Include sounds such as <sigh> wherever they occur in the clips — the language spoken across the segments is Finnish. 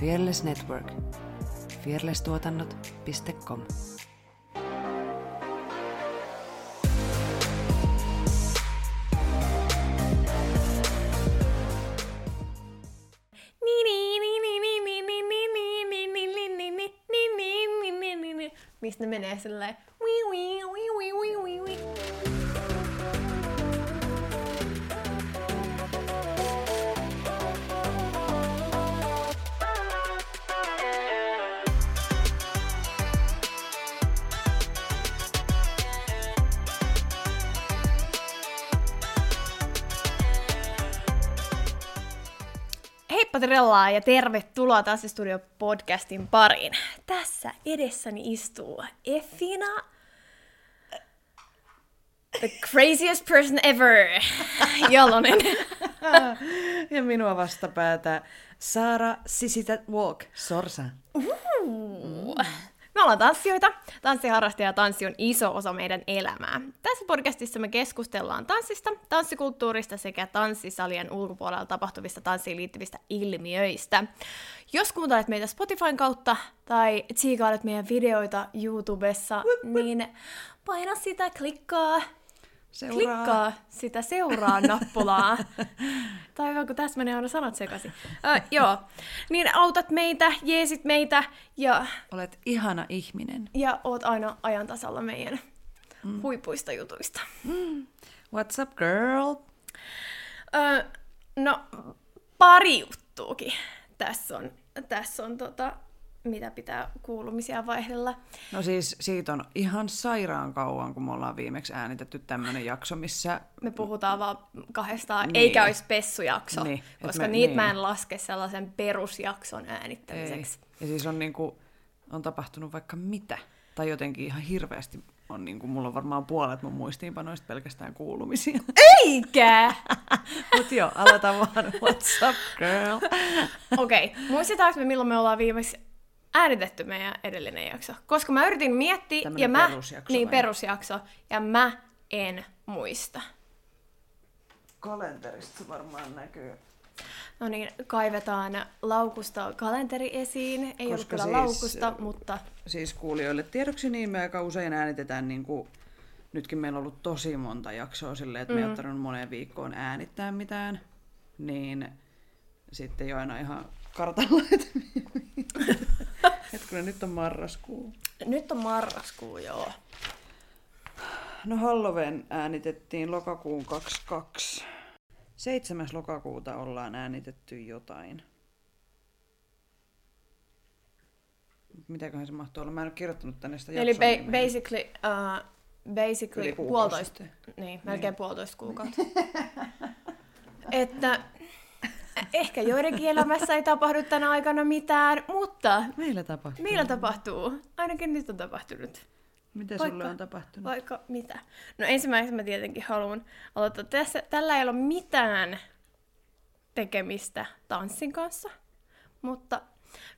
Fearless Network. fearlesstuotannot.com Mistä ne menee silleen Trellaa ja tervetuloa taas Studio podcastin pariin. Tässä edessäni istuu Effina, the craziest person ever, <laughs> Jalonen. Ja minua vastapäätä Saara Sisitä Walk, Sorsa. Uh. Me ollaan tanssijoita, tanssiharrastajia ja tanssi on iso osa meidän elämää. Tässä podcastissa me keskustellaan tanssista, tanssikulttuurista sekä tanssisalien ulkopuolella tapahtuvista tanssiin liittyvistä ilmiöistä. Jos kuuntelet meitä Spotifyn kautta tai tsiikailet meidän videoita YouTubessa, niin paina sitä, klikkaa, Seuraa. klikkaa sitä seuraa nappulaa. <laughs> tai hyvä, kun tässä menee aina sanat sekaisin. Ö, joo, niin autat meitä, jeesit meitä ja Olet ihana ihminen. ja oot aina ajan tasalla meidän mm. huipuista jutuista. What's up, girl? Öö, no, pari juttuukin tässä on, tässä on tota, mitä pitää kuulumisia vaihdella. No siis siitä on ihan sairaan kauan, kun me ollaan viimeksi äänitetty tämmönen jakso, missä... Me puhutaan vaan kahdestaan, Niin. niin. eikä olisi pessujakso, Niin, et koska me- niitä niin. mä en laske sellaisen perusjakson äänittämiseksi. Ja siis on niinku, on tapahtunut vaikka mitä. Tai jotenkin ihan hirveästi on niinku, mulla on varmaan puolet mun muistiinpanoista pelkästään kuulumisia. Eikä! <laughs> Mut joo, aloita vaan. What's up, girl? Okei, okay. muistetaanko me milloin me ollaan viimeksi äänitetty meidän edellinen jakso? Koska mä yritin miettiä, Tämmönen ja mä... perusjakso niin, vai? perusjakso, ja mä en muista. Kalenterista se varmaan näkyy. No niin, kaivetaan laukusta kalenteri esiin. Ei ollut Koska kyllä siis, laukusta, mutta Siis kuulijoille tiedoksi niin me aika usein äänitetään niin kuin, nytkin meillä on ollut tosi monta jaksoa silleen, että mm. me ei ole tarvinnut moneen viikkoon äänittää mitään. Niin sitten jo aina ihan kartalla, että hetkinen, nyt on marraskuu. nyt on marraskuu, joo. No Halloween äänitettiin lokakuun 22. 7. lokakuuta ollaan äänitetty jotain. Mitäköhän se mahtuu olla? Mä en ole kirjoittanut tänne sitä Eli ba- basically, uh, basically puolitoista, niin, melkein puolitoista kuukautta. <laughs> että ehkä joidenkin elämässä ei tapahdu tänä aikana mitään, mutta Meillä tapahtuu. meillä tapahtuu. Ainakin nyt on tapahtunut. Mitä Vaikka- sulle on tapahtunut? Vaikka mitä. No ensimmäiseksi mä tietenkin haluan aloittaa. Tässä, tällä ei ole mitään tekemistä tanssin kanssa, mutta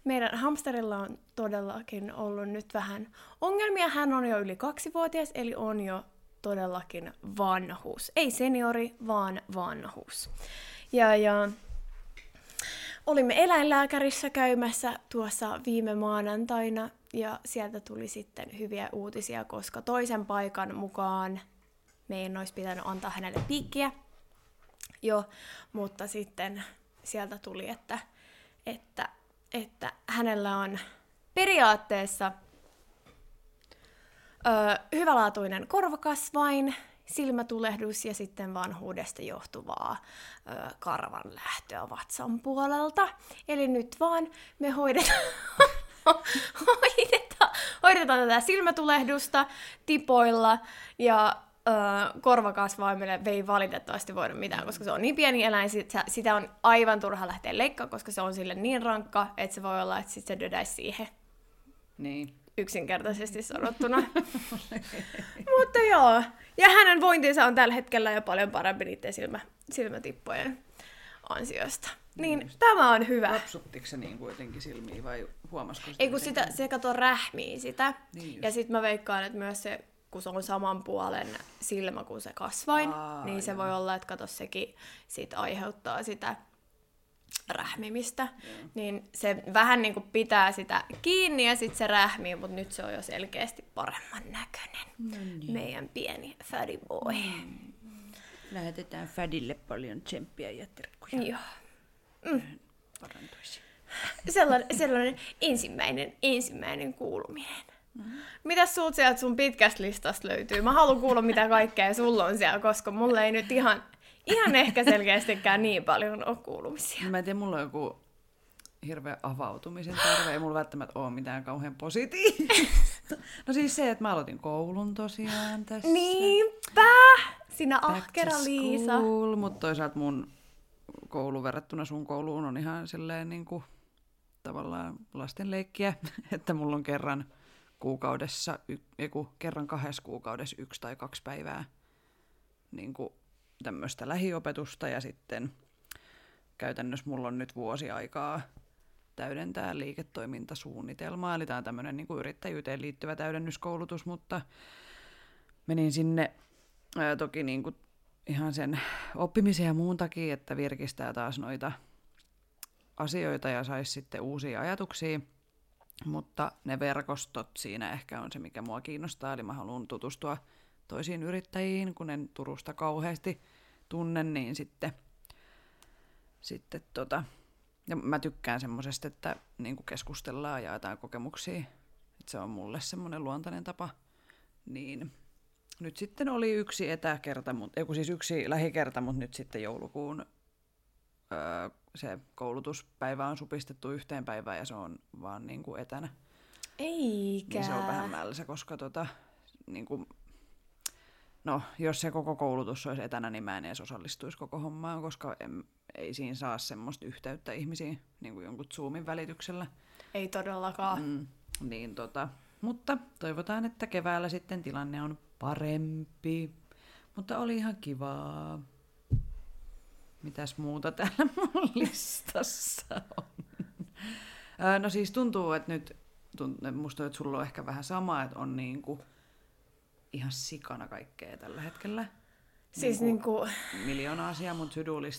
meidän hamsterilla on todellakin ollut nyt vähän ongelmia. Hän on jo yli kaksivuotias, eli on jo todellakin vanhuus. Ei seniori, vaan vanhuus. Ja, ja olimme eläinlääkärissä käymässä tuossa viime maanantaina ja sieltä tuli sitten hyviä uutisia, koska toisen paikan mukaan meidän olisi pitänyt antaa hänelle piikkiä jo, mutta sitten sieltä tuli, että, että, että hänellä on periaatteessa ö, hyvälaatuinen korvakasvain, silmätulehdus ja sitten vanhuudesta johtuvaa ö, karvan lähtöä vatsan puolelta. Eli nyt vaan me hoidetaan, <laughs> hoidetaan, hoidetaan tätä silmätulehdusta tipoilla ja ö, ei valitettavasti voida mitään, koska se on niin pieni eläin, sitä on aivan turha lähteä leikkaamaan, koska se on sille niin rankka, että se voi olla, että sit se dödäisi siihen Niin. Yksinkertaisesti sanottuna. <laughs> Mutta joo, ja hänen vointinsa on tällä hetkellä jo paljon parempi niiden silmä, silmätippojen ansiosta. Niin Just. tämä on hyvä. Lapsuttiko se niin kuitenkin silmiin vai huomasiko sitä Ei kun sitä, se kato rähmii sitä. Niin just. ja sitten mä veikkaan, että myös se, kun se on saman puolen silmä kuin se kasvain, Aa, niin se joo. voi olla, että kato sekin sit aiheuttaa sitä rähmimistä, niin se vähän niin kuin pitää sitä kiinni ja sitten se rähmii, mutta nyt se on jo selkeästi paremman näköinen. No niin. Meidän pieni fatty boy. Mm. Lähetetään Fadille paljon tsemppiä ja terkkuja. Joo. Parantuisi. Sellainen, sellainen ensimmäinen, ensimmäinen kuuluminen. Mm-hmm. Mitäs sulta sieltä sun pitkästä listasta löytyy? Mä haluan kuulla, mitä kaikkea sulla on siellä, koska mulla ei nyt ihan, ihan ehkä selkeästikään niin paljon ole kuulumisia. Mä en tiedä, mulla on joku hirveä avautumisen tarve. Ei mulla välttämättä ole mitään kauhean positiivista. No siis se, että mä aloitin koulun tosiaan tässä. Niinpä! Sinä Back ahkera Liisa. mutta toisaalta mun koulu verrattuna sun kouluun on ihan silleen niin kuin, tavallaan lastenleikkiä, <laughs> että mulla on kerran kuukaudessa, y- kerran kahdessa kuukaudessa yksi tai kaksi päivää niin kuin tämmöistä lähiopetusta ja sitten käytännössä mulla on nyt vuosi aikaa täydentää liiketoimintasuunnitelmaa, eli tämä on tämmöinen niin kuin yrittäjyyteen liittyvä täydennyskoulutus, mutta menin sinne ää, toki niin kuin ihan sen oppimisen ja muun takia, että virkistää taas noita asioita ja saisi sitten uusia ajatuksia. Mutta ne verkostot siinä ehkä on se, mikä mua kiinnostaa. Eli mä haluan tutustua toisiin yrittäjiin, kun en Turusta kauheasti tunne, niin sitten, sitten tota, ja mä tykkään semmoisesta, että niin keskustellaan ja jaetaan kokemuksia. Että se on mulle semmoinen luontainen tapa. Niin nyt sitten oli yksi etäkerta, mutta, ei siis yksi lähikerta, mutta nyt sitten joulukuun öö, se koulutuspäivä on supistettu yhteen päivään ja se on vaan niin kuin etänä. Eikä. Niin se on vähän mälsä, koska tota, niin kuin, no, jos se koko koulutus olisi etänä, niin mä en edes osallistuisi koko hommaan, koska en, ei siinä saa semmoista yhteyttä ihmisiin niin kuin jonkun Zoomin välityksellä. Ei todellakaan. Mm, niin tota, mutta toivotaan, että keväällä sitten tilanne on parempi. Mutta oli ihan kivaa. Mitäs muuta täällä <laughs> mun listassa on? No siis tuntuu, että nyt, tunt, musta että sulla on ehkä vähän sama, että on niinku ihan sikana kaikkea tällä hetkellä. Siis Niinku- niinku, Miljoona asiaa, mun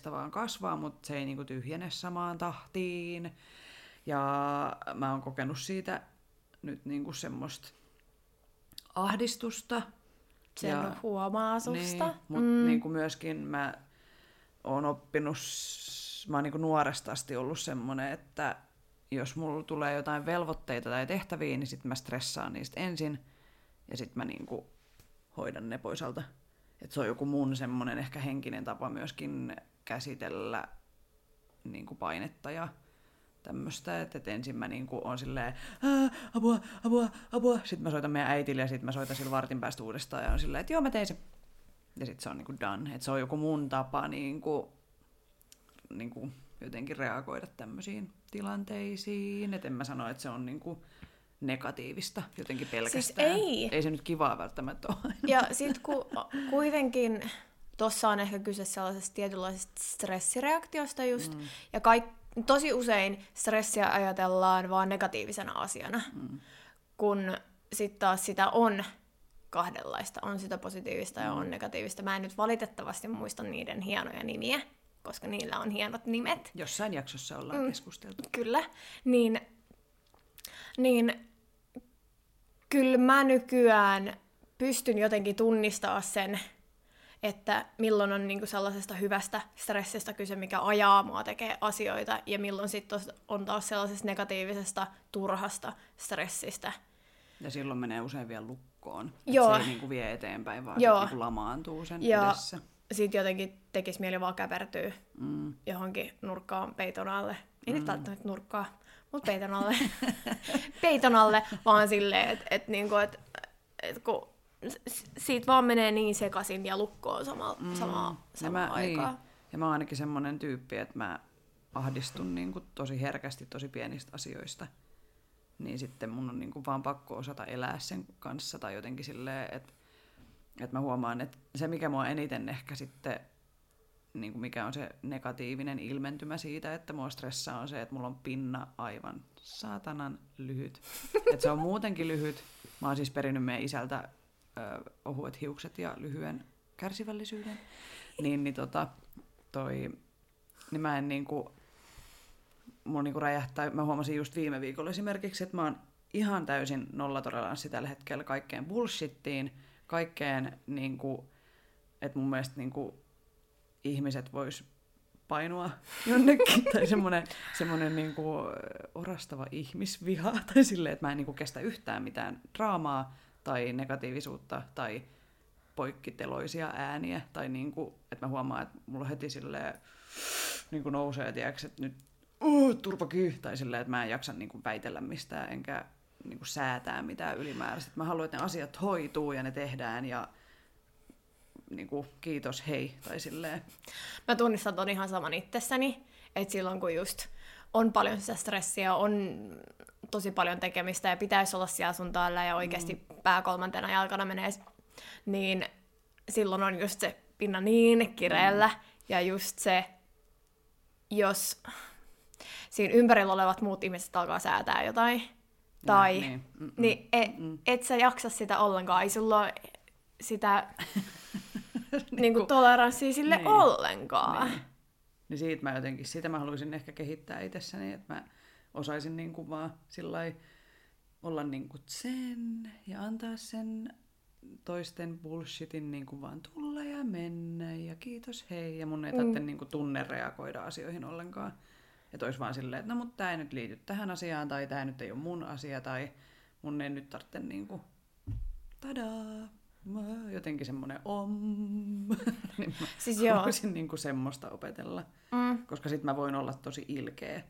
to vaan kasvaa, mutta se ei niinku tyhjene samaan tahtiin. Ja mä oon kokenut siitä nyt niinku semmoista ahdistusta. sen Ja- huomaa susta. Niin, mutta mm. niin kuin myöskin mä oon oppinut, mä oon niin kuin nuoresta asti ollut semmoinen, että jos mulla tulee jotain velvoitteita tai tehtäviä, niin sitten mä stressaan niistä ensin ja sitten mä niin kuin hoidan ne pois alta. Et se on joku mun semmoinen ehkä henkinen tapa myöskin käsitellä niin kuin painetta ja tämmöistä, että et ensin mä niinku on silleen, "Ää, apua, apua, apua. Sitten mä soitan meidän äitille ja sitten mä soitan sillä vartin päästä uudestaan ja on silleen, että joo mä tein se. Ja sitten se on niinku done. Että se on joku mun tapa niinku, niinku jotenkin reagoida tämmöisiin tilanteisiin. Että en mä sano, että se on niinku negatiivista jotenkin pelkästään. ei. Ei se nyt kivaa välttämättä ole. Ja sitten kun <laughs> kuitenkin tuossa on ehkä kyse sellaisesta tietynlaisesta stressireaktiosta just, mm. ja kaik, tosi usein stressiä ajatellaan vaan negatiivisena asiana, mm. kun sitten taas sitä on kahdenlaista. On sitä positiivista ja on negatiivista. Mä en nyt valitettavasti muista niiden hienoja nimiä, koska niillä on hienot nimet. Jossain jaksossa ollaan mm. keskusteltu. Kyllä. Niin, niin kyllä mä nykyään pystyn jotenkin tunnistaa sen, että milloin on niinku sellaisesta hyvästä stressistä kyse, mikä ajaa mua tekee asioita, ja milloin sitten on taas sellaisesta negatiivisesta, turhasta stressistä. Ja silloin menee usein vielä lukkoon. Joo. Se ei niinku vie eteenpäin, vaan Joo. niinku lamaantuu sen Ja edessä. sitten jotenkin tekisi mieli vaan käpertyä Mm. johonkin nurkkaan peiton alle. Ei nyt välttämättä nurkkaa, mutta peiton alle. <laughs> peiton alle, vaan silleen, että et, niinku, et, et, kun siitä vaan menee niin sekaisin ja lukkoon sama, mm. samaa, Ja samaa mä, aikaa. Niin, ja mä oon ainakin semmoinen tyyppi, että mä ahdistun niin kuin tosi herkästi tosi pienistä asioista. Niin sitten mun on niin kuin vaan pakko osata elää sen kanssa tai jotenkin silleen, että, että mä huomaan, että se mikä mua eniten ehkä sitten, niin kuin mikä on se negatiivinen ilmentymä siitä, että mua stressaa on se, että mulla on pinna aivan saatanan lyhyt. <laughs> että se on muutenkin lyhyt. Mä oon siis perinnyt meidän isältä ö, ohuet hiukset ja lyhyen kärsivällisyyden. Niin, niin tota, toi, niin mä en niinku, mulla niinku räjähtää, mä huomasin just viime viikolla esimerkiksi, että mä oon ihan täysin nollatoleranssi tällä hetkellä kaikkeen bullshittiin, kaikkeen, niinku, että mun mielestä niinku, ihmiset vois painua <laughs> jonnekin, tai semmoinen, semmoinen niinku orastava ihmisviha, <laughs> tai silleen, että mä en niinku kestä yhtään mitään draamaa tai negatiivisuutta tai poikkiteloisia ääniä, tai niinku, että mä huomaan, että mulla heti silleen niinku nousee, tiedätkö, että nyt uh, turpakyy, tai silleen, että mä en jaksa niinku väitellä mistään, enkä niinku säätää mitään ylimääräistä. Mä haluan, että ne asiat hoituu ja ne tehdään, ja niin kuin, kiitos, hei, tai silleen. Mä tunnistan ton ihan saman itsessäni, että silloin kun just on paljon sitä stressiä, on tosi paljon tekemistä ja pitäisi olla siellä sun täällä ja oikeasti mm. pää kolmantena jalkana menee, niin silloin on just se pinna niin kireellä mm. ja just se, jos siinä ympärillä olevat muut ihmiset alkaa säätää jotain, tai niin, mm, niin et, mm. et sä jaksa sitä ollenkaan, ei sulla ole sitä <laughs> niin kuin toleranssia sille niin. ollenkaan. Niin. niin siitä mä jotenkin, sitä mä haluaisin ehkä kehittää itsessäni, että mä osaisin niin kuin vaan sillai olla niin kuin sen ja antaa sen toisten bullshitin niin kuin vaan tulla ja mennä ja kiitos hei. Ja mun ei tarvitse mm. niin kuin tunne reagoida asioihin ollenkaan. Että olisi vaan silleen, että no mutta tämä ei nyt liity tähän asiaan tai tämä nyt ei ole mun asia tai mun ei nyt tarvitse niin kuin, tadaa, jotenkin semmoinen om. <laughs> niin mä siis joo. haluaisin niin kuin semmoista opetella. Mm. Koska sitten mä voin olla tosi ilkeä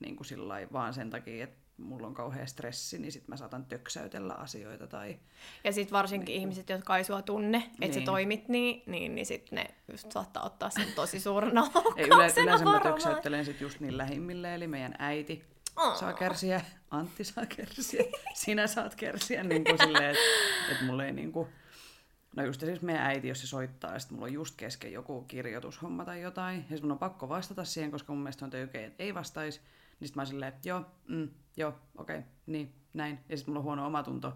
niin kuin sillai, vaan sen takia, että mulla on kauhean stressi, niin sitten mä saatan töksäytellä asioita. Tai, ja sitten varsinkin niin, ihmiset, jotka ei sua tunne, että niin. sä toimit niin, niin, niin sitten ne just saattaa ottaa sen tosi suurena ei, yle, Yleensä mä töksäyttelen sit just niin lähimmille, eli meidän äiti oh. saa kärsiä, Antti saa kärsiä, sinä saat kärsiä, niin kuin silleen, että et mulla ei niin kuin, No just esimerkiksi meidän äiti, jos se soittaa, ja sitten mulla on just kesken joku kirjoitushomma tai jotain, ja mun on pakko vastata siihen, koska mun mielestä on töykeä, että ei vastaisi, niin sitten mä silleen, että joo, mm, joo, okei, okay, niin, näin. Ja sitten mulla on huono omatunto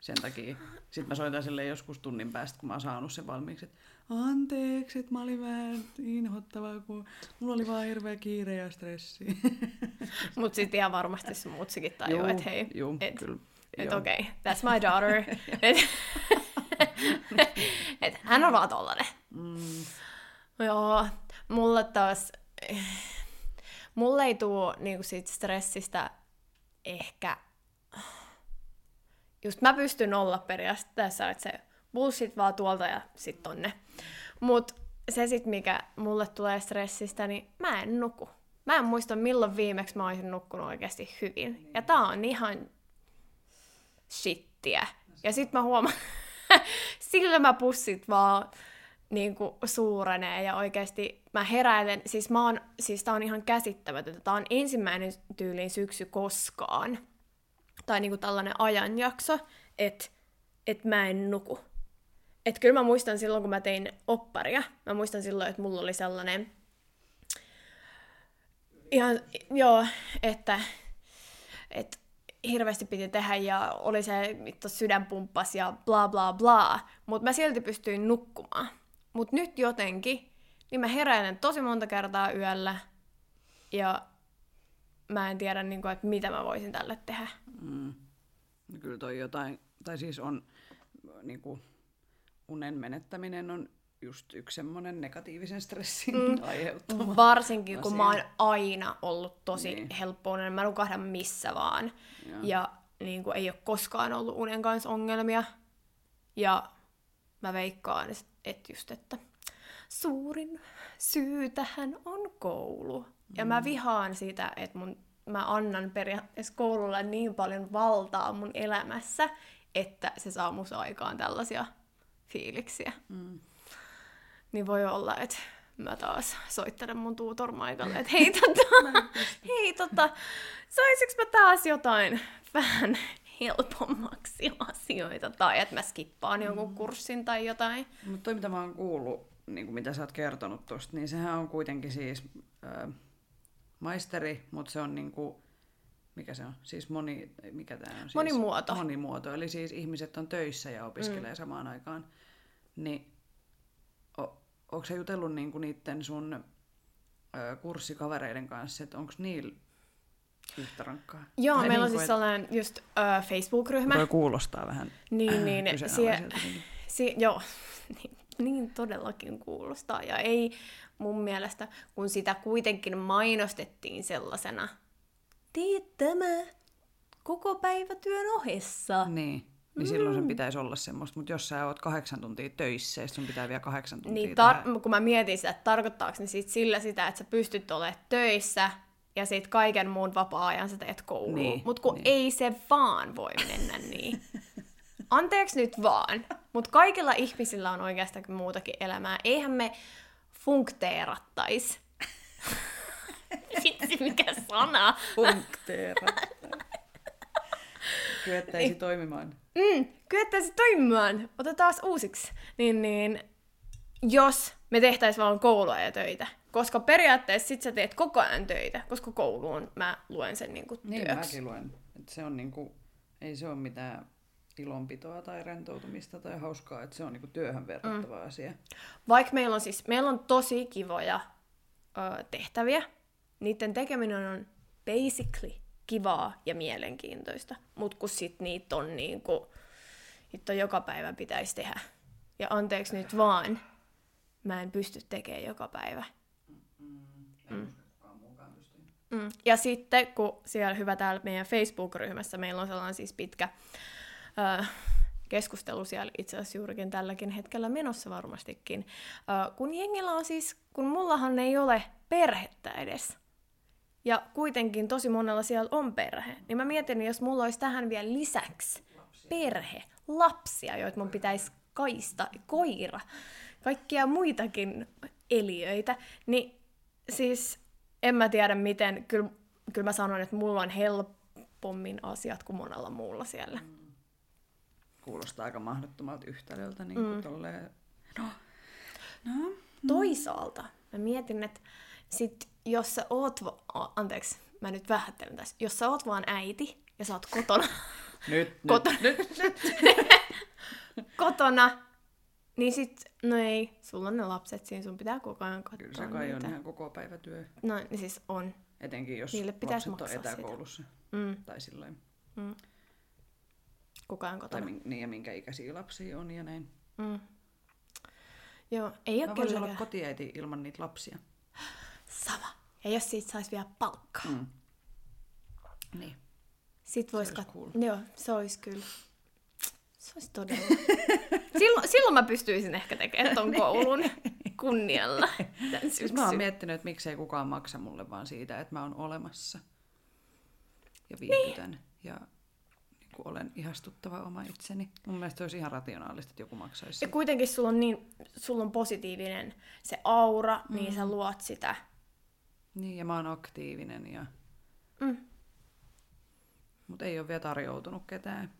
sen takia. Sitten mä soitan sille joskus tunnin päästä, kun mä oon saanut sen valmiiksi, että anteeksi, että mä olin vähän inhottava, kun mulla oli vaan hirveä kiire ja stressi. <laughs> Mutta sitten ihan varmasti se muutsikin tajuu, että hei, että et, okei, okay, that's my daughter. <laughs> Et <laughs> hän on vaan tollanen. Mm. Joo, mulle taas... Mulle ei tuu niinku siitä stressistä ehkä... Just mä pystyn olla periaatteessa, että se bullshit vaan tuolta ja sit tonne. Mut se sit, mikä mulle tulee stressistä, niin mä en nuku. Mä en muista, milloin viimeksi mä olisin nukkunut oikeasti hyvin. Ja tää on ihan shittiä. Ja sit mä huomaan, <laughs> <laughs> silmäpussit vaan niin kuin suurenee ja oikeasti mä heräilen, siis mä oon, siis tää on ihan käsittämätöntä, tää on ensimmäinen tyyliin syksy koskaan, tai niin kuin tällainen ajanjakso, että et mä en nuku. Että kyllä mä muistan silloin, kun mä tein opparia, mä muistan silloin, että mulla oli sellainen, ihan, joo, että, että hirveästi piti tehdä ja oli se vittu sydänpumppas ja bla bla bla, mutta mä silti pystyin nukkumaan. Mutta nyt jotenkin, niin mä heräilen tosi monta kertaa yöllä ja mä en tiedä, niin kuin, että mitä mä voisin tälle tehdä. Mm. Kyllä toi jotain, tai siis on niin kuin, unen menettäminen on just yksi semmoinen negatiivisen stressin mm. aiheuttama Varsinkin, asia. kun mä oon aina ollut tosi niin. helppoinen. Mä nukahdan missä vaan. Ja, ja niin kuin, ei ole koskaan ollut unen kanssa ongelmia. Ja mä veikkaan, että just, että suurin syy tähän on koulu. Ja mm. mä vihaan sitä, että mun, mä annan periaatteessa koululle niin paljon valtaa mun elämässä, että se saa musta aikaan tällaisia fiiliksiä. Mm niin voi olla, että mä taas soittelen mun tuutor Maikalle, että hei tota, <laughs> hei tota, saisinko mä taas jotain vähän helpommaksi asioita, tai että mä skippaan mm. jonkun kurssin tai jotain. Mutta toi mitä mä oon kuullut, niin kuin mitä sä oot kertonut tosta, niin sehän on kuitenkin siis äh, maisteri, mutta se on niin kuin, mikä se on? Siis moni, mikä tää on? Siis monimuoto. Monimuoto, eli siis ihmiset on töissä ja opiskelee mm. samaan aikaan. Niin onko se jutellut niinku niiden sun ö, kurssikavereiden kanssa, että onko niillä yhtä rankkaa. Joo, Tai meillä on niinku, siis et- sellainen just uh, Facebook-ryhmä. Toi kuulostaa vähän Niin, niin. Sie- kyseenalaiselta. niin- <laughs> si- joo, <laughs> niin, niin todellakin kuulostaa. Ja ei mun mielestä, kun sitä kuitenkin mainostettiin sellaisena, teet tämä koko päivä työn ohessa. Niin. Niin silloin sen pitäisi olla semmoista, mutta jos sä oot kahdeksan tuntia töissä ja sun pitää vielä kahdeksan tuntia Niin, tehdä. tar- kun mä mietin sitä, että tarkoittaako ne sit sillä sitä, että sä pystyt olemaan töissä ja sit kaiken muun vapaa-ajan sä teet kouluun. Niin, Mutta kun niin. ei se vaan voi mennä niin. <laughs> Anteeksi nyt vaan, mutta kaikilla ihmisillä on oikeastaan muutakin elämää. Eihän me funkteerattais. <laughs> <laughs> Vitsi, mikä sana. Punkteera. Kyettäisi Niin. toimimaan. Mm, kyettäisi toimimaan. Otetaan uusiksi. Niin, niin, jos me tehtäisiin vaan koulua ja töitä. Koska periaatteessa sit sä teet koko ajan töitä, koska kouluun mä luen sen niinku Niin työksi. mäkin luen. Että se on niinku, ei se ole mitään ilonpitoa tai rentoutumista tai hauskaa, että se on niinku työhön verrattava mm. asia. Vaikka meillä on siis, meillä on tosi kivoja ö, tehtäviä, niiden tekeminen on basically kivaa ja mielenkiintoista. Mut kun sit niitä on niinku, hitto joka päivä pitäisi tehdä. Ja anteeksi nyt vaan, mä en pysty tekemään joka päivä. Mm. Ja sitten, kun siellä hyvä täällä meidän Facebook-ryhmässä, meillä on sellainen siis pitkä ö, keskustelu siellä itse asiassa juurikin tälläkin hetkellä menossa varmastikin. Ö, kun jengillä on siis, kun mullahan ei ole perhettä edes, ja kuitenkin tosi monella siellä on perhe, niin mä mietin, jos mulla olisi tähän vielä lisäksi perhe, lapsia, joita mun pitäisi kaista, koira, kaikkia muitakin eliöitä, niin siis en mä tiedä miten, kyllä, kyllä mä sanon, että mulla on helpommin asiat kuin monella muulla siellä. Kuulostaa aika mahdottomalta yhtälöltä. Niin mm. tolleen... no, no, Toisaalta mä mietin, että sit jos sä oot, va- anteeksi, mä nyt vähättelen tässä, jos sä oot vaan äiti ja sä oot kotona, <laughs> nyt, Kotona. nyt, nyt, nyt. <laughs> kotona, niin sit, no ei, sulla on ne lapset siinä, sun pitää koko ajan katsoa Kyllä se kai on niitä. ihan koko päivä työ. No niin siis on. Etenkin jos Niille pitäisi lapset on etäkoulussa. Mm, Tai silloin. koko ajan Tai kotona. min, niin ja minkä ikäisiä lapsia on ja näin. Mm. Joo, ei Mä ole voisin olla kotiäiti ilman niitä lapsia. Sama. Ja jos siitä saisi vielä palkkaa. Mm. Niin. Sit vois olisi kat... cool. Joo, se olisi kyllä. Se olisi todella. <laughs> silloin, silloin mä pystyisin ehkä tekemään ton <laughs> koulun kunnialla Siis mä oon miettinyt, että miksei kukaan maksa mulle vaan siitä, että mä oon olemassa. Ja viihdytän. Niin. Ja niin kuin olen ihastuttava oma itseni. Mun mielestä olisi ihan rationaalista, että joku maksaisi. Ja kuitenkin sulla on, niin, sulla on positiivinen se aura, mm. niin sä luot sitä. Niin, ja mä oon aktiivinen. Ja... Mm. Mutta ei ole vielä tarjoutunut ketään.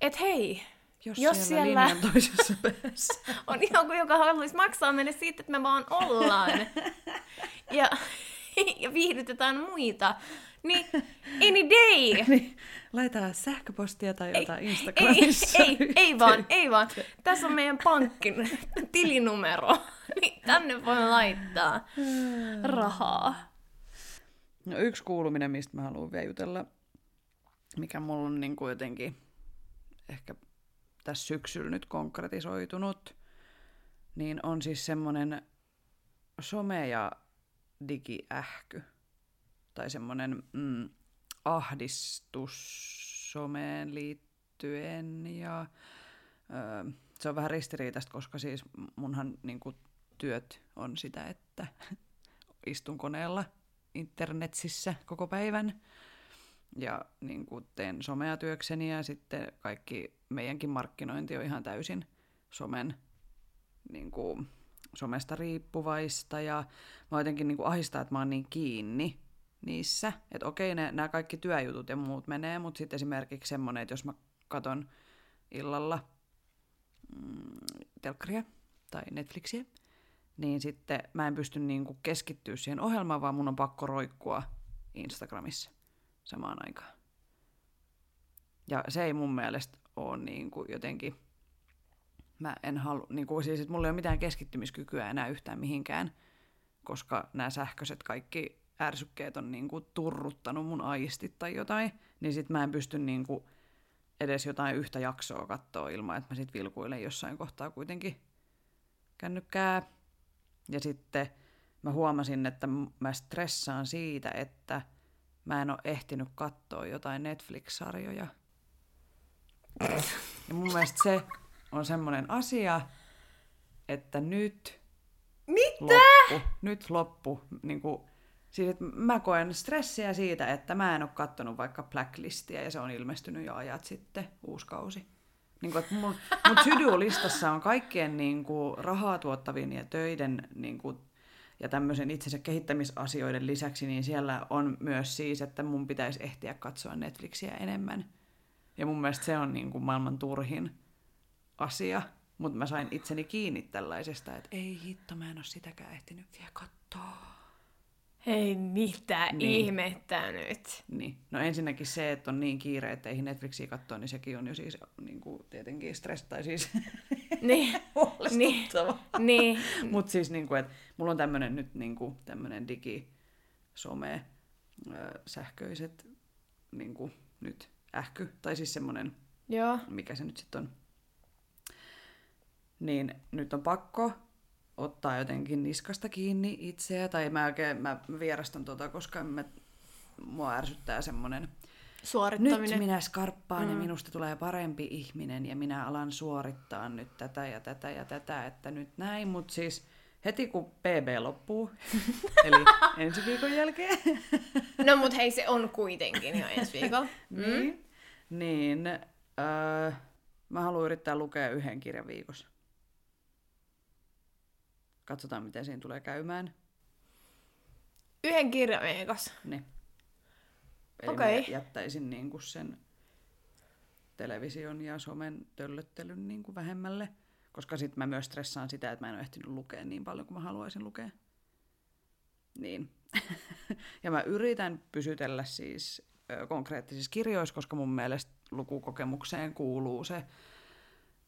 Et hei, Jos, Jos siellä, siellä- linjan toisessa <laughs> päässä. on joku, joka haluaisi maksaa meille siitä, että me vaan ollaan. <laughs> ja, <laughs> ja viihdytetään muita. Niin, any day! niin, <laughs> laita sähköpostia tai jotain ei, Instagramissa. ei, ei vaan, ei vaan. Tässä on meidän pankin <laughs> tilinumero. Niin tänne voi laittaa rahaa. No yksi kuuluminen, mistä mä haluan vielä jutella, mikä mulla on niin kuin jotenkin ehkä tässä syksyllä nyt konkretisoitunut, niin on siis semmoinen some- ja digiähky. Tai semmoinen mm, ahdistus someen liittyen. Ja, ö, se on vähän ristiriitaista, koska siis munhan niin kuin, työt on sitä, että istun koneella internetsissä koko päivän ja niin kuin teen somea työkseni ja sitten kaikki meidänkin markkinointi on ihan täysin somen niin kuin, somesta riippuvaista ja mä jotenkin niin kuin ahistaa, että mä oon niin kiinni niissä. Että okei, ne, nämä kaikki työjutut ja muut menee, mutta sitten esimerkiksi semmoinen, että jos mä katon illalla mm, telkkaria tai Netflixiä, niin sitten mä en pysty niin kuin keskittyä siihen ohjelmaan, vaan mun on pakko roikkua Instagramissa samaan aikaan. Ja se ei mun mielestä ole niin kuin jotenkin, mä en halua, niin kuin siis, että mulla ei ole mitään keskittymiskykyä enää yhtään mihinkään, koska nämä sähköiset kaikki ärsykkeet on niinku turruttanut mun aistit tai jotain, niin sit mä en pysty niinku edes jotain yhtä jaksoa katsoa ilman, että mä sit vilkuilen jossain kohtaa kuitenkin kännykkää. Ja sitten mä huomasin, että mä stressaan siitä, että mä en ole ehtinyt katsoa jotain Netflix-sarjoja. Ja mun mielestä se on semmoinen asia, että nyt Mitä? loppu, nyt loppu. Niin kuin, siis, että mä koen stressiä siitä, että mä en ole kattonut vaikka Blacklistia ja se on ilmestynyt jo ajat sitten, uusi kausi. Niin kuin, mun, mun to-do-listassa on kaikkien niin kuin, rahaa tuottavien ja töiden niin kuin, ja tämmöisen itsensä kehittämisasioiden lisäksi, niin siellä on myös siis, että mun pitäisi ehtiä katsoa Netflixiä enemmän. Ja mun mielestä se on niin kuin maailman turhin asia. Mutta mä sain itseni kiinni tällaisesta, että ei hitto, mä en ole sitäkään ehtinyt vielä katsoa. Ei mitään Niin. niin. ihmettä nyt. Niin. No ensinnäkin se, että on niin kiire, että ei Netflixiä katsoa, niin sekin on jo siis niin kuin, tietenkin stress, tai siis <laughs> <laughs> Niin, niin, <laughs> huolestuttava. niin. Mutta siis, niin kuin, että mulla on tämmöinen nyt niin kuin, tämmöinen digi, some, ö, sähköiset, niin kuin, nyt ähky, tai siis semmoinen, Joo. mikä se nyt sitten on. Niin nyt on pakko ottaa jotenkin niskasta kiinni itseä, tai mä oikein mä vierastan tota, koska mä, mua ärsyttää semmoinen, nyt Suorittaminen. minä skarppaan mm. ja minusta tulee parempi ihminen ja minä alan suorittaa nyt tätä ja tätä ja tätä, että nyt näin, mutta siis heti kun PB loppuu, <laughs> eli ensi viikon jälkeen, No mut hei, se on kuitenkin jo ensi viikolla. <laughs> niin, niin öö, mä haluan yrittää lukea yhden kirjan viikossa. Katsotaan, miten siinä tulee käymään. Yhden kirjan viikossa. Niin. Eli mä jättäisin niin kuin sen television ja somen töllöttelyn niin kuin vähemmälle, koska sitten mä myös stressaan sitä, että mä en ole ehtinyt lukea niin paljon kuin mä haluaisin lukea. Niin. <laughs> ja mä yritän pysytellä siis ö, konkreettisissa kirjoissa, koska mun mielestä lukukokemukseen kuuluu se,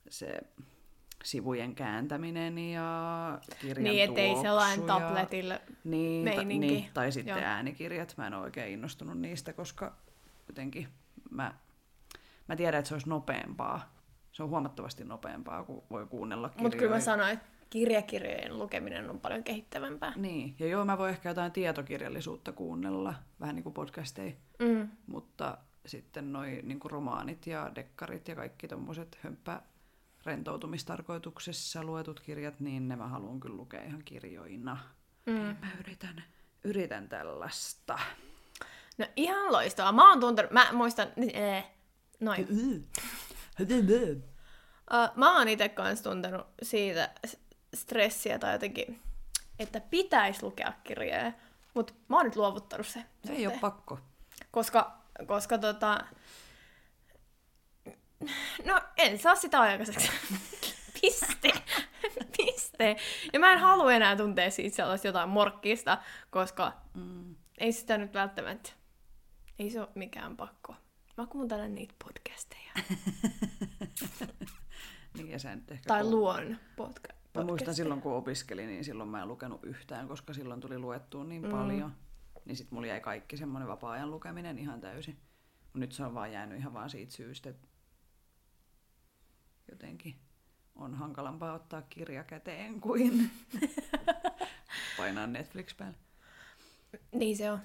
se sivujen kääntäminen ja kirjan Niin, ettei sellainen tabletilla. niin, ta, niin, tai sitten Joo. äänikirjat. Mä en ole oikein innostunut niistä, koska jotenkin mä, mä tiedän, että se olisi nopeampaa. Se on huomattavasti nopeampaa, kun voi kuunnella kirjoja. Mutta kyllä mä sanoin, että kirjakirjojen lukeminen on paljon kehittävämpää. Niin, ja joo, mä voin ehkä jotain tietokirjallisuutta kuunnella, vähän niin kuin podcasteja, Mm. mutta sitten noi niin romaanit ja dekkarit ja kaikki tommoset hömppä rentoutumistarkoituksessa luetut kirjat, niin ne mä haluan kyllä lukea ihan kirjoina. Mm. Mä yritän, yritän tällaista. No ihan loistavaa. Mä oon tuntenut, mä muistan, äh, noin. <laughs> Uh, mä oon itse kanssa tuntenut siitä stressiä tai jotenkin, että pitäisi lukea kirjoja, mutta mä oon nyt luovuttanut se. Se ei ole pakko. Koska, koska tota... No, en saa sitä aikaiseksi. Piste. Piste. Ja mä en halua enää tuntea siitä sellaista jotain morkkista, koska Mm. ei sitä nyt välttämättä... Ei se ole mikään pakko. Mä kuuntelen niitä podcasteja. <laughs> Niin, ja sä nyt ehkä tai luon podca- Mä muistan silloin, kun opiskelin, niin silloin mä en lukenut yhtään, koska silloin tuli luettua niin Mm. paljon. Niin sit mulla jäi kaikki semmoinen vapaa-ajan lukeminen ihan täysin. Mut nyt se on vaan jäänyt ihan vaan siitä syystä, että jotenkin on hankalampaa ottaa kirja käteen kuin <laughs> painaa Netflix päälle. Niin se on.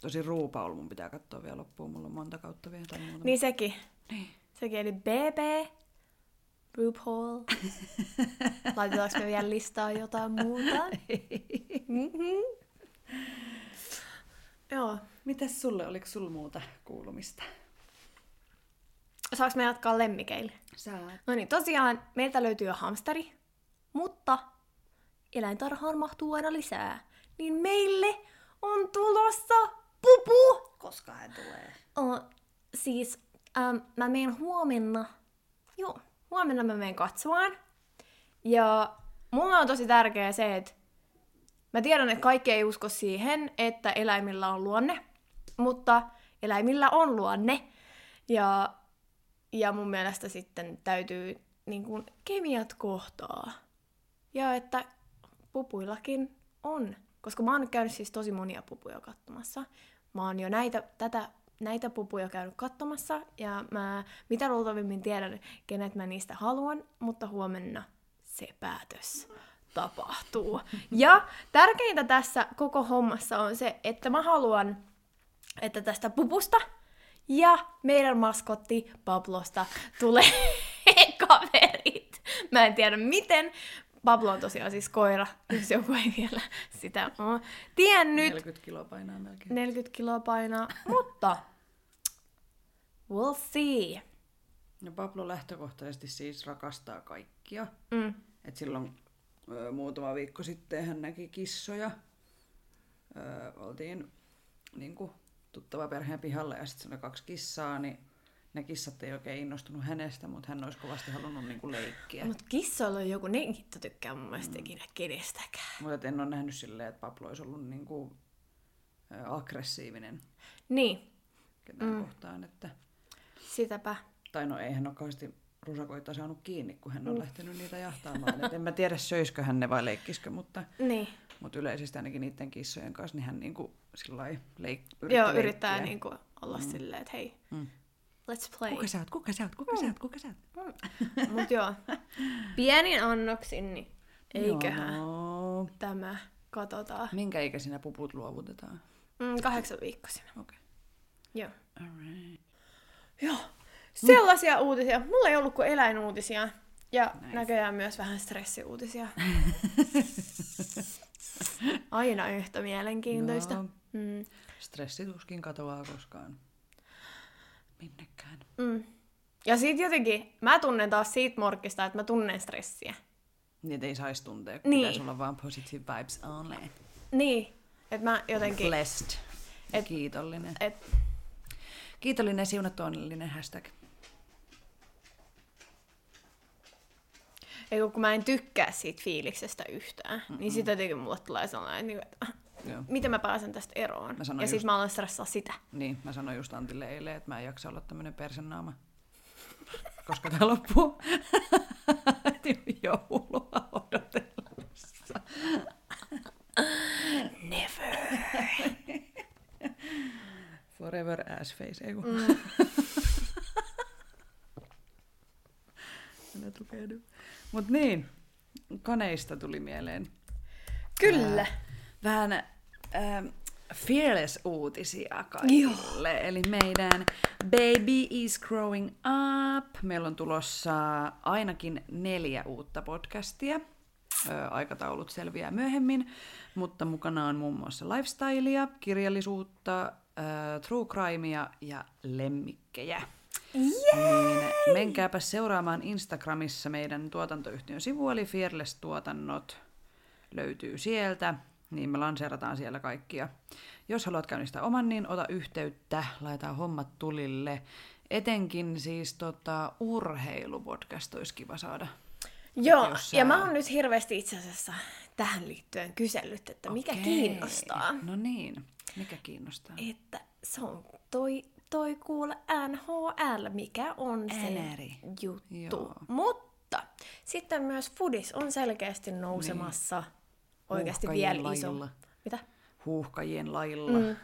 Tosi ruupaul mun pitää katsoa vielä loppuun, mulla on monta kautta vielä tai muuta. Niin sekin. Niin. Sekin eli BB, RuPaul. <laughs> Laitetaanko me vielä listaa jotain muuta? <laughs> Mm-hmm. Joo. Mitäs sulle, oliko sulla muuta kuulumista? Saanko me jatkaa lemmikeille? Saat. No niin, tosiaan meiltä löytyy jo hamsteri, mutta eläintarhaan mahtuu aina lisää. Niin meille on tulossa pupu! Koska hän tulee? Oh, siis ähm, mä menen huomenna, joo, huomenna mä menen katsomaan. Ja mulle on tosi tärkeää se, että mä tiedän, että kaikki ei usko siihen, että eläimillä on luonne, mutta eläimillä on luonne. Ja, ja mun mielestä sitten täytyy niin kuin, kemiat kohtaa. Ja että pupuillakin on Koska mä oon nyt käynyt siis tosi monia pupuja katsomassa. Mä oon jo näitä, tätä, näitä pupuja käynyt katsomassa, ja mä mitä luultavimmin tiedän, kenet mä niistä haluan, mutta huomenna se päätös tapahtuu. Ja tärkeintä tässä koko hommassa on se, että mä haluan, että tästä pupusta ja meidän maskotti Pablosta tulee <laughs> kaverit. Mä en tiedä miten. Pablo on tosiaan siis koira, jos joku ei vielä sitä ole tiennyt. 40 kiloa painaa melkein. 40 kiloa painaa, mutta we'll see. Ja Pablo lähtökohtaisesti siis rakastaa kaikkia. Mm. Et silloin ö, muutama viikko sitten hän näki kissoja. Ö, oltiin niin kuin, tuttava perheen pihalla ja sitten oli kaksi kissaa, niin ne kissat ei oikein innostunut hänestä, mutta hän olisi kovasti halunnut niin kuin, leikkiä. Mutta kissoilla on joku, ne hitto tykkää mun mielestä mm. ikinä kenestäkään. Mutta en ole nähnyt silleen, että Pablo olisi ollut niin kuin, ö, aggressiivinen Niin, ketään mm. kohtaan. Että... sitäpä. Tai no ei hän ole kauheasti rusakoita saanut kiinni, kun hän on lähtenyt niitä jahtaamaan. Et en mä tiedä, söisikö hän ne vai leikkisikö, mutta, Niin. mutta yleisesti ainakin niiden kissojen kanssa, niin hän niinku sillai leik- Joo, leikkiä. yrittää niinku olla mm. silleen, että hei, Mm. let's play. Kuka sä oot, kuka sä oot, kuka sä oot, kuka sä oot? Mut joo, pienin annoksin, niin eiköhän Joo. tämä katsotaan. Minkä ikäisinä puput luovutetaan? Mm, kahdeksan viikkoisina. Okei. Okay. Joo. Alright. Joo. Sellaisia mm. uutisia. Mulla ei ollut kuin eläinuutisia. Ja Nice. näköjään myös vähän stressiuutisia. <laughs> Aina yhtä mielenkiintoista. No, Mm. stressi tuskin katoaa koskaan minnekään. Mm. Ja sit jotenkin, mä tunnen taas siitä morkkista, että mä tunnen stressiä. Niin, ei saisi tuntea, kun Niin. pitäisi olla vaan positive vibes only. Niin, että mä jotenkin... Blessed. Et- Kiitollinen. Et, Kiitollinen, siunattu, onnellinen hashtag. Ei kun mä en tykkää siitä fiiliksestä yhtään, Mm-mm. niin sitten jotenkin mulle tulee sellainen, niin, että Joo. miten mä pääsen tästä eroon. Ja just- sitten mä alan stressaa sitä. Niin, mä sanoin just Antille eilen, että mä en jaksa olla tämmönen persennaama. <laughs> Koska tää loppuu <laughs> joulua odotellessa. Never. <laughs> Forever ass face, ei kun. Mm. Minä tukehdun. Mut niin, kaneista tuli mieleen. Kyllä. Vähän ähm, Fearless-uutisia kaikille. Eli meidän Baby is Growing Up. Meillä on tulossa ainakin neljä uutta podcastia. Ö, aikataulut selviää myöhemmin, mutta mukana on muun muassa lifestylea, kirjallisuutta, ö, true crimea ja lemmikkejä. Niin menkääpä seuraamaan Instagramissa meidän tuotantoyhtiön sivu, eli Fearless Tuotannot löytyy sieltä, niin me lanseerataan siellä kaikkia. Jos haluat käynnistää oman, niin ota yhteyttä, laitetaan hommat tulille. Etenkin siis tota, urheilupodcast olisi kiva saada. Joo, Jos ja sä- mä oon nyt hirveästi itse asiassa tähän liittyen kysellyt, että mikä Okei. kiinnostaa. No niin, mikä kiinnostaa? Että se on toi, toi kuule NHL, mikä on se juttu. Joo. Mutta sitten myös Foodis on selkeästi nousemassa oikeasti Huuhkajien vielä iso. lajilla. Mitä? Huuhkajien lailla. Mm,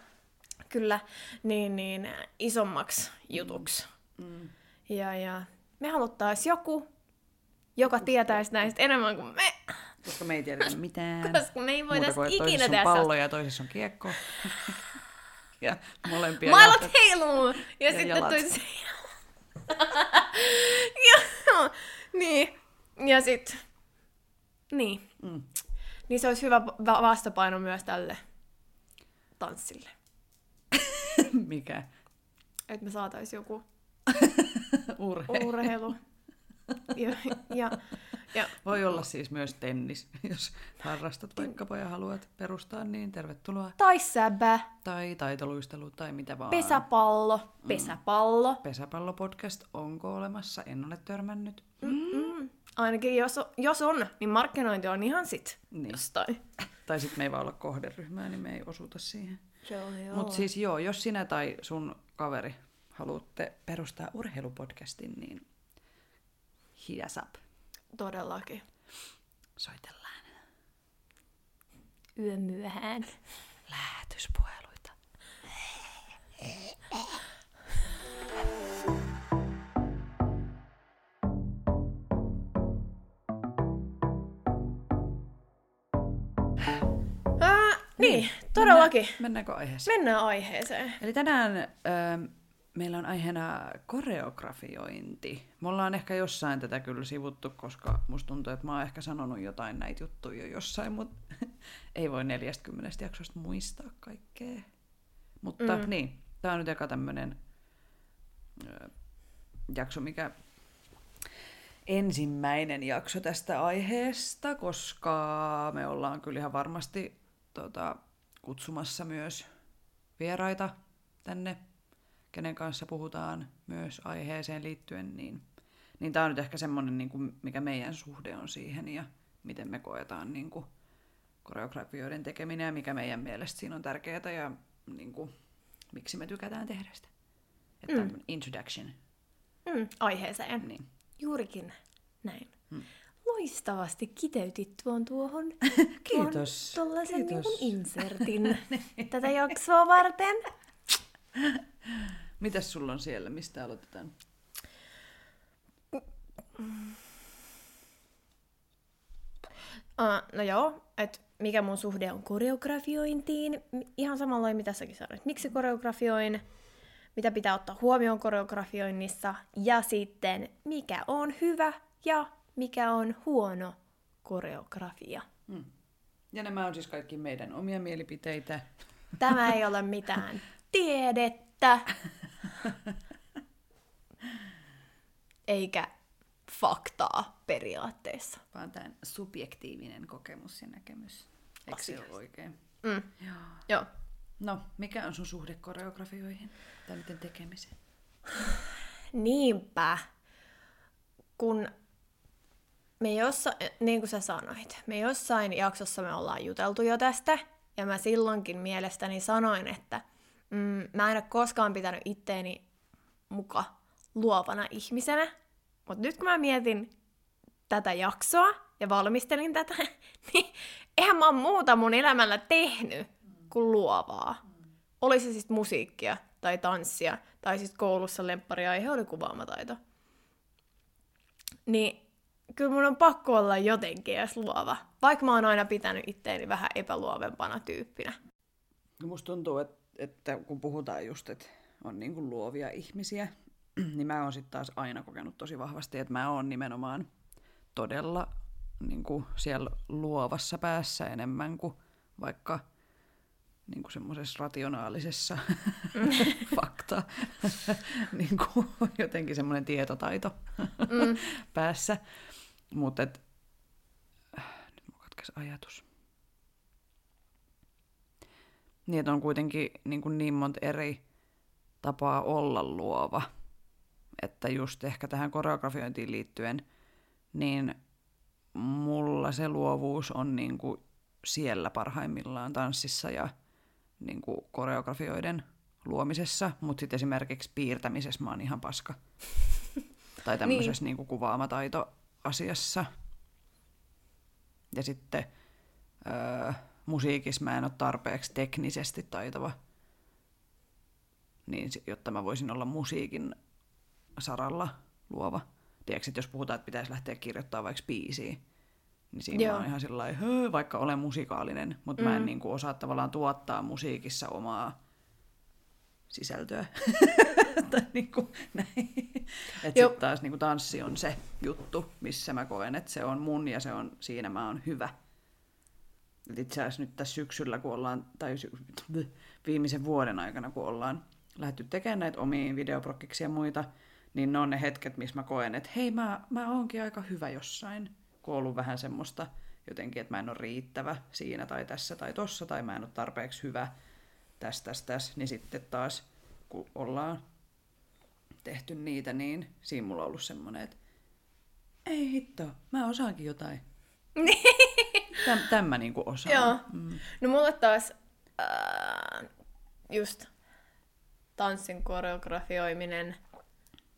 kyllä, niin, niin isommaksi jutuksi. Mm. Ja, ja me haluttais joku, joka tietäisi näistä enemmän kuin me, Koska me ei tiedetä mitään. <laughs> koska me ei että ikinä toisessa tehdä pallo ja toisessa on kiekko. <laughs> ja molempia Mailat jahtat- heiluu! Ja, ja sitten jalat. toi se... <laughs> Joo, niin. Ja sit... Niin. Mm. Niin se olisi hyvä va- vastapaino myös tälle tanssille. <laughs> Mikä? Että me saatais joku <laughs> Urhe. urheilu. Ja, ja, ja Voi olla siis myös tennis, <laughs> jos harrastat vaikkapa ja haluat perustaa, niin tervetuloa. tai säbä, Tai taitoluistelu tai mitä vaan. pesäpallo, pesäpallo. Pesäpallopodcast, onko olemassa? En ole törmännyt. Mm. Ainakin jos, on- jos on, niin markkinointi on ihan sit Niin. jostain. <laughs> Tai sitten me ei vaan olla kohderyhmää, niin me ei osuta siihen. Mutta siis joo, jos sinä tai sun kaveri haluatte perustaa urheilupodcastin, niin hit us up. Todellakin. Soitellaan. yömyöhään. Lähetyspuheluita. Ah, niin, todellakin. Mennään, mennäänkö aiheeseen? Mennään aiheeseen. Eli tänään ö, meillä on aiheena koreografiointi. Me ollaan ehkä jossain tätä kyllä sivuttu, koska musta tuntuu, että mä oon ehkä sanonut jotain näitä juttuja jo jossain, mutta <laughs> ei voi 40 jaksosta muistaa kaikkea. Mutta mm. niin, tää on nyt eka tämmönen ö, jakso, mikä ensimmäinen jakso tästä aiheesta, koska me ollaan kyllä ihan varmasti tota, kutsumassa myös vieraita tänne, kenen kanssa puhutaan myös aiheeseen liittyen, niin, niin tämä on nyt ehkä semmoinen, niin kuin, mikä meidän suhde on siihen ja miten me koetaan niin kuin, koreografioiden tekeminen ja mikä meidän mielestä siinä on tärkeää ja niin kuin, miksi me tykätään tehdä sitä. Että mm. introduction. Mm, aiheeseen. Niin. Juurikin näin. Hmm. Loistavasti kiteytit tuon tuohon <laughs> Kiitos. tuollaisen niin insertin <laughs> tätä jaksoa varten. <laughs> Mitäs sulla on siellä? Mistä aloitetaan? Uh, no joo, että mikä mun suhde on koreografiointiin. Ihan samalla mitä säkin sanoit. Miksi koreografioin? Mitä pitää ottaa huomioon koreografioinnissa? Ja sitten mikä on hyvä ja mikä on huono koreografia. Hmm. Ja nämä on siis kaikki meidän omia mielipiteitä. Tämä ei ole mitään <laughs> tiedettä. <laughs> Eikä faktaa periaatteessa. Vaan tämä subjektiivinen kokemus ja näkemys. Eikö se ole oikein? Mm. Joo. Joo. No, mikä on sun suhde koreografioihin? Tai miten tekemiseen? <sighs> Niinpä. Kun me jossa, niin kuin sä sanoit, me jossain jaksossa me ollaan juteltu jo tästä, ja mä silloinkin mielestäni sanoin, että mm, mä en ole koskaan pitänyt itteeni muka luovana ihmisenä, mutta nyt kun mä mietin tätä jaksoa ja valmistelin tätä, <laughs> niin eihän mä oon muuta mun elämällä tehnyt kuin luovaa. Oli se siis musiikkia tai tanssia, tai siis koulussa lemppariaihe oli kuvaamataito. Niin kyllä mun on pakko olla jotenkin edes luova, vaikka mä oon aina pitänyt itteeni vähän epäluovempana tyyppinä. No musta tuntuu, että, että kun puhutaan just, että on niin kuin luovia ihmisiä, <clears throat> niin mä oon sitten taas aina kokenut tosi vahvasti, että mä oon nimenomaan todella niin kuin siellä luovassa päässä enemmän kuin vaikka niin kuin semmoisessa rationaalisessa <laughs> fakta, <laughs> niin kuin jotenkin semmoinen tietotaito Mm. <laughs> päässä. Mutta et, nyt mun katkesi ajatus. Niin, että on kuitenkin niin, kuin niin monta eri tapaa olla luova. Että just ehkä tähän koreografiointiin liittyen, niin mulla se luovuus on niin kuin siellä parhaimmillaan tanssissa ja niin kuin koreografioiden luomisessa, mutta sitten esimerkiksi piirtämisessä mä oon ihan paska. <laughs> tai tämmöisessä niin. niin kuvaamataito-asiassa. Ja sitten öö, musiikissa mä en ole tarpeeksi teknisesti taitava, niin, jotta mä voisin olla musiikin saralla luova. Tiedätkö, että jos puhutaan, että pitäisi lähteä kirjoittamaan vaikka biisiä, niin siinä Joo. On ihan sillä vaikka olen musikaalinen, mutta mm. mä en niin kuin, osaa tavallaan tuottaa musiikissa omaa sisältöä. <laughs> tai niin kuin, näin. Et sit taas niin kuin tanssi on se juttu, missä mä koen, että se on mun ja se on, siinä mä oon hyvä. Itse asiassa nyt tässä syksyllä, kun ollaan, tai sy- viimeisen vuoden aikana, kun ollaan lähdetty tekemään näitä omia videoprokkiksia ja muita, niin ne on ne hetket, missä mä koen, että hei, mä, mä oonkin aika hyvä jossain. Kun on ollut vähän semmoista jotenkin, että mä en ole riittävä siinä tai tässä tai tossa, tai mä en ole tarpeeksi hyvä tässä, tässä, tässä, niin sitten taas, kun ollaan tehty niitä, niin siinä mulla on ollut semmoinen, että ei hitto, mä osaankin jotain. <laughs> Täm, tämän mä niinku osaan. Joo. Mm. No mulle taas äh, just tanssin koreografioiminen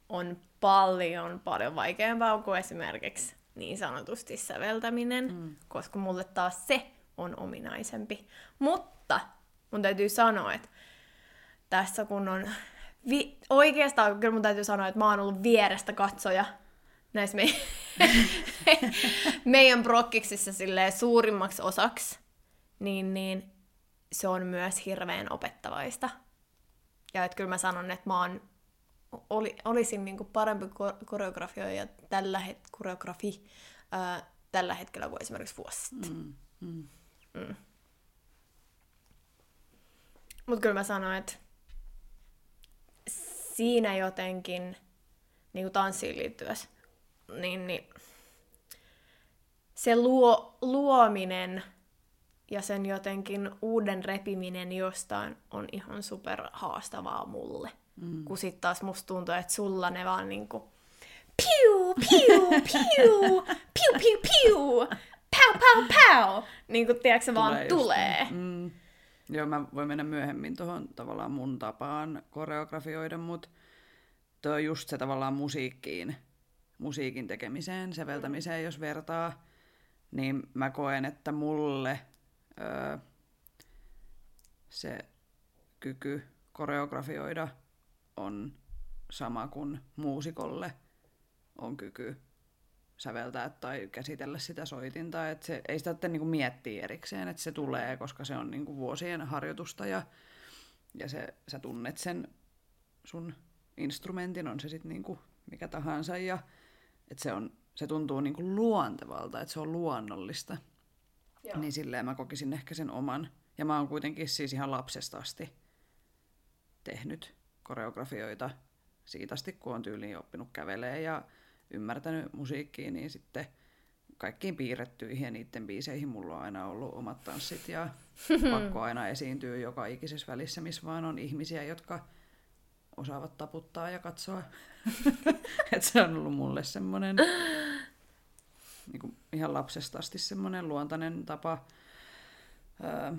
on paljon, paljon vaikeampaa kuin esimerkiksi niin sanotusti säveltäminen, mm. koska mulle taas se on ominaisempi. Mutta mun täytyy sanoa, että tässä kun on... Vi- oikeastaan kyllä mun täytyy sanoa, että mä oon ollut vierestä katsoja näissä me- <laughs> meidän brokkiksissa suurimmaksi osaksi, niin, niin se on myös hirveän opettavaista. Ja että kyllä mä sanon, että mä oon, oli, olisin niinku parempi koreografioija tällä, het- koreografi, ää, tällä hetkellä kuin esimerkiksi vuosi sitten. Mm, mm. Mm. Mutta kyllä mä sanoin, että siinä jotenkin niin kuin tanssiin liittyvässä, niin, niin se luo, luominen ja sen jotenkin uuden repiminen jostain on ihan super haastavaa mulle. Mm. Kun sit taas musta tuntuu, että sulla ne vaan niinku piu, piu, piu, piu, piu, piu, pau, pau, pau. Niin kuin, tiedätkö, se vaan tulee. tulee. Mm. Joo, mä voin mennä myöhemmin tuohon tavallaan mun tapaan koreografioida, mutta tuo on just se tavallaan musiikkiin, musiikin tekemiseen, säveltämiseen, jos vertaa, niin mä koen, että mulle öö, se kyky koreografioida on sama kuin muusikolle on kyky säveltää tai käsitellä sitä soitinta. Et se, ei sitä niinku miettiä erikseen, että se tulee, koska se on niinku vuosien harjoitusta ja, ja se, sä tunnet sen sun instrumentin, on se sitten niinku mikä tahansa. Ja, et se, on, se tuntuu niinku luontevalta, että se on luonnollista. Joo. Niin silleen mä kokisin ehkä sen oman. Ja mä oon kuitenkin siis ihan lapsesta asti tehnyt koreografioita siitä asti, kun on tyyliin oppinut kävelee ja ymmärtänyt musiikkia, niin sitten kaikkiin piirrettyihin ja niiden biiseihin mulla on aina ollut omat tanssit ja <laughs> pakko aina esiintyä joka ikisessä välissä, missä vaan on ihmisiä, jotka osaavat taputtaa ja katsoa. <laughs> Et se on ollut mulle semmoinen niin kuin ihan lapsesta asti semmoinen luontainen tapa, ää,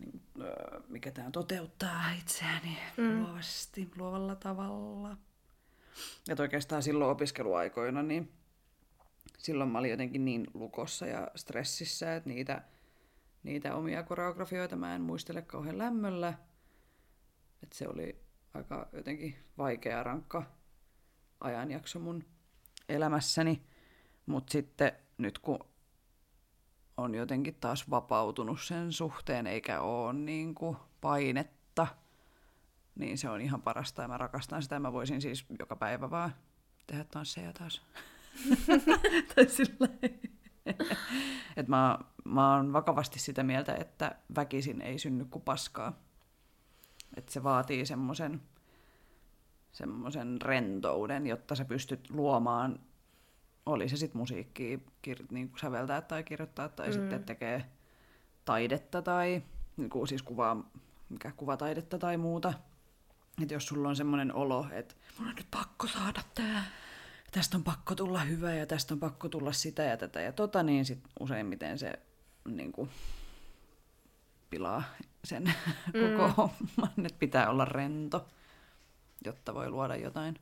niin, ää, mikä tämä toteuttaa itseäni mm. luovasti, luovalla tavalla. Ja oikeastaan silloin opiskeluaikoina, niin silloin mä olin jotenkin niin lukossa ja stressissä, että niitä, niitä omia koreografioita mä en muistele kauhean lämmöllä. Että se oli aika jotenkin vaikea, rankka ajanjakso mun elämässäni. Mutta sitten nyt kun on jotenkin taas vapautunut sen suhteen, eikä ole niin kuin painetta – niin se on ihan parasta ja mä rakastan sitä. Mä voisin siis joka päivä vaan tehdä tansseja taas. <laughs> tai sillä Et mä, mä oon vakavasti sitä mieltä, että väkisin ei synny kuin paskaa. Että se vaatii semmoisen semmoisen rentouden, jotta sä pystyt luomaan, oli se sitten musiikkia, kir- niin kuin säveltää tai kirjoittaa tai mm. sitten tekee taidetta tai niin kuin siis kuvaa, mikä kuvataidetta tai muuta. Että jos sulla on semmoinen olo, että mun on nyt pakko saada tää, tästä on pakko tulla hyvä ja tästä on pakko tulla sitä ja tätä ja tota, niin sit useimmiten se niin kuin, pilaa sen mm. koko homman, että pitää olla rento, jotta voi luoda jotain,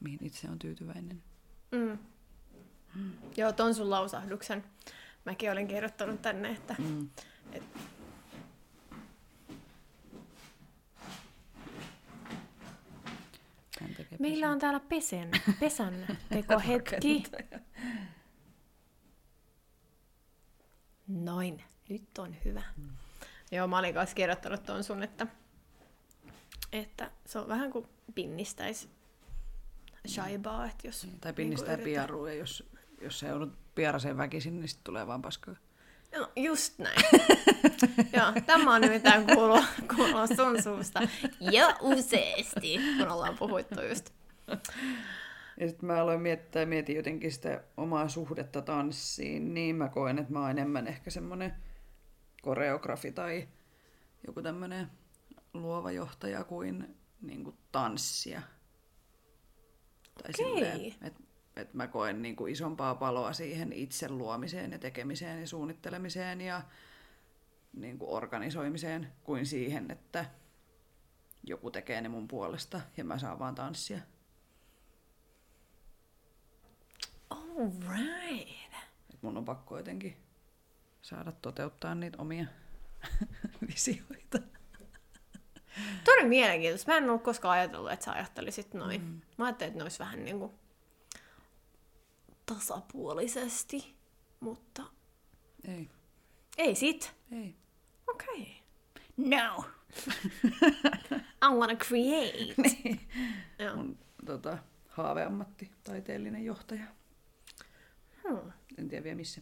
mihin itse on tyytyväinen. Mm. Mm. Joo, ton sun lausahduksen mäkin olin kirjoittanut tänne, että mm. et Meillä on täällä pesen, <laughs> pesän tekohetki. Noin, nyt on hyvä. Mm. Joo, mä olin kanssa kirjoittanut tuon sun, että, että se on vähän kuin pinnistäisi shaibaa. Että jos niin, tai pinnistää niin piarua, ja jos, jos se on piaraseen väkisin, niin sitten tulee vaan paskaa. No, just näin. <laughs> Joo, tämä on nimittäin kuullut, kuullut sun suusta jo useasti, kun ollaan puhuttu just. Ja sitten mä aloin miettiä, mietin jotenkin sitä omaa suhdetta tanssiin, niin mä koen, että mä oon enemmän ehkä semmoinen koreografi tai joku tämmöinen luova johtaja kuin, niin kuin tanssia. Tai okay. silleen, että että mä koen niin kuin isompaa paloa siihen itse luomiseen ja tekemiseen ja suunnittelemiseen ja niin kuin organisoimiseen kuin siihen, että joku tekee ne mun puolesta ja mä saan vaan tanssia. All right. Et mun on pakko jotenkin saada toteuttaa niitä omia <laughs> visioita. Todella mielenkiintoista. Mä en ollut koskaan ajatellut, että sä ajattelisit noin. Mm. Mä ajattelin, että ne olisi vähän niin kuin tasapuolisesti, mutta Ei, ei sit. ei. Okei. Okay. No! <laughs> I wanna create. niin. Joo. Mun tota, haaveammatti, taiteellinen johtaja. Hmm. En tiedä vielä missä.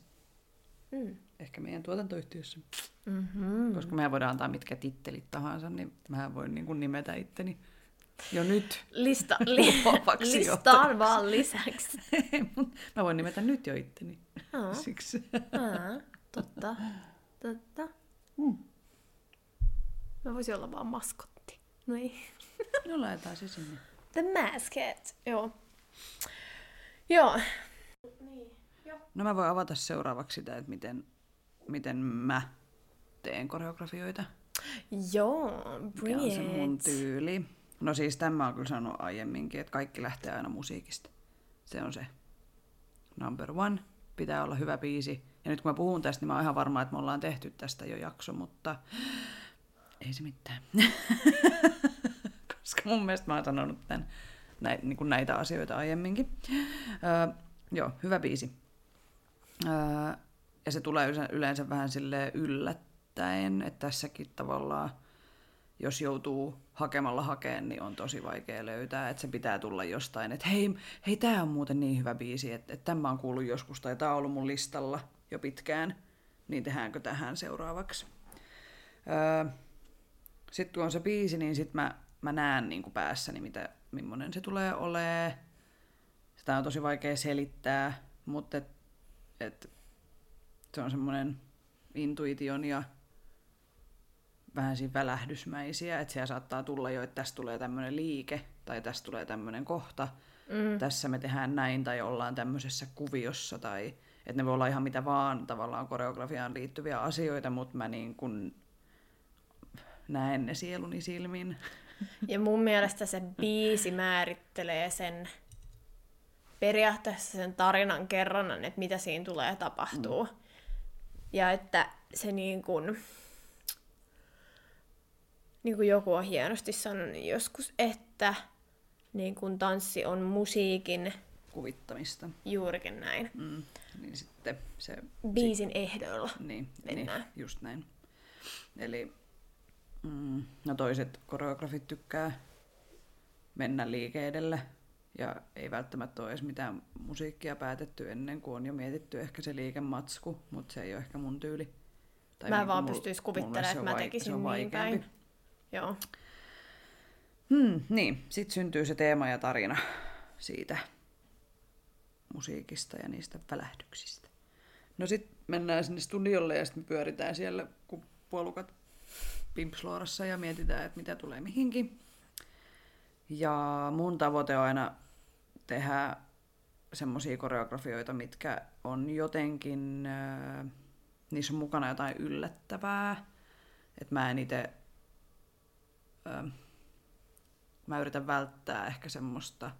Mm. Ehkä meidän tuotantoyhtiössä. Mm-hmm. Koska mehän voidaan antaa mitkä tittelit tahansa, niin mä voin niin kuin nimetä itteni jo nyt. Lista, <laughs> li, listaan vaan lisäksi. <laughs> Mä voin nimetä nyt jo itteni. Aa. <laughs> Siksi. Aa, totta. Totta. Mm. Mä voisin olla vaan maskotti. No ei. No laitetaan se sinne. The Mascot. Joo. Joo. No mä voin avata seuraavaksi sitä, että miten, miten mä teen koreografioita. Joo, Mikä bring on se mun tyyli. No siis tämä on kyllä sanonut aiemminkin, että kaikki lähtee aina musiikista. Se on se number one. Pitää olla hyvä biisi. Ja nyt kun mä puhun tästä, niin mä oon ihan varma, että me ollaan tehty tästä jo jakso, mutta ei se mitään. <laughs> Koska mun mielestä mä oon sanonut tämän, näin, niin näitä asioita aiemminkin. Öö, joo, hyvä biisi. Öö, ja se tulee yleensä, vähän sille yllättäen, että tässäkin tavallaan jos joutuu hakemalla hakeen, niin on tosi vaikea löytää, että se pitää tulla jostain, että hei, hei tämä on muuten niin hyvä biisi, että, että tämä on kuullut joskus, tai tämä on ollut mun listalla jo pitkään, niin tehdäänkö tähän seuraavaksi. Öö, sitten kun on se biisi, niin sitten mä, mä näen niin kuin päässäni, mitä, millainen se tulee olemaan. Sitä on tosi vaikea selittää, mutta et, et, se on semmoinen intuition ja vähän siinä välähdysmäisiä, että siellä saattaa tulla jo, että tästä tulee tämmöinen liike tai tästä tulee tämmöinen kohta, mm. tässä me tehdään näin tai ollaan tämmöisessä kuviossa tai että ne voi olla ihan mitä vaan tavallaan koreografiaan liittyviä asioita, mutta mä niin kun näen ne sieluni silmin. Ja mun mielestä se biisi määrittelee sen periaatteessa sen tarinan kerronnan, että mitä siinä tulee tapahtuu. Mm. Ja että se niin kuin, niin kuin joku on hienosti sanonut joskus, että niin kuin tanssi on musiikin Kuvittamista. juurikin näin. Mm. Niin sitten se... Biisin ehdoilla. Niin, niin mennään. just näin. Eli mm, no toiset koreografit tykkää mennä liike edellä ja ei välttämättä ole edes mitään musiikkia päätetty ennen kuin on jo mietitty ehkä se liikematsku, mutta se ei ole ehkä mun tyyli. Tai Mä niinku vaan mul- pystyis mulle kuvittelemaan, että mä vai- tekisin niin vaikeampi. päin. Joo. Hmm, niin, sitten syntyy se teema ja tarina siitä musiikista ja niistä välähdyksistä. No sitten mennään sinne studiolle ja sitten pyöritään siellä kun puolukat pimpsloorassa ja mietitään, että mitä tulee mihinkin. Ja mun tavoite on aina tehdä semmoisia koreografioita, mitkä on jotenkin, äh, niissä on mukana jotain yllättävää. Että mä en itse äh, mä yritän välttää ehkä semmoista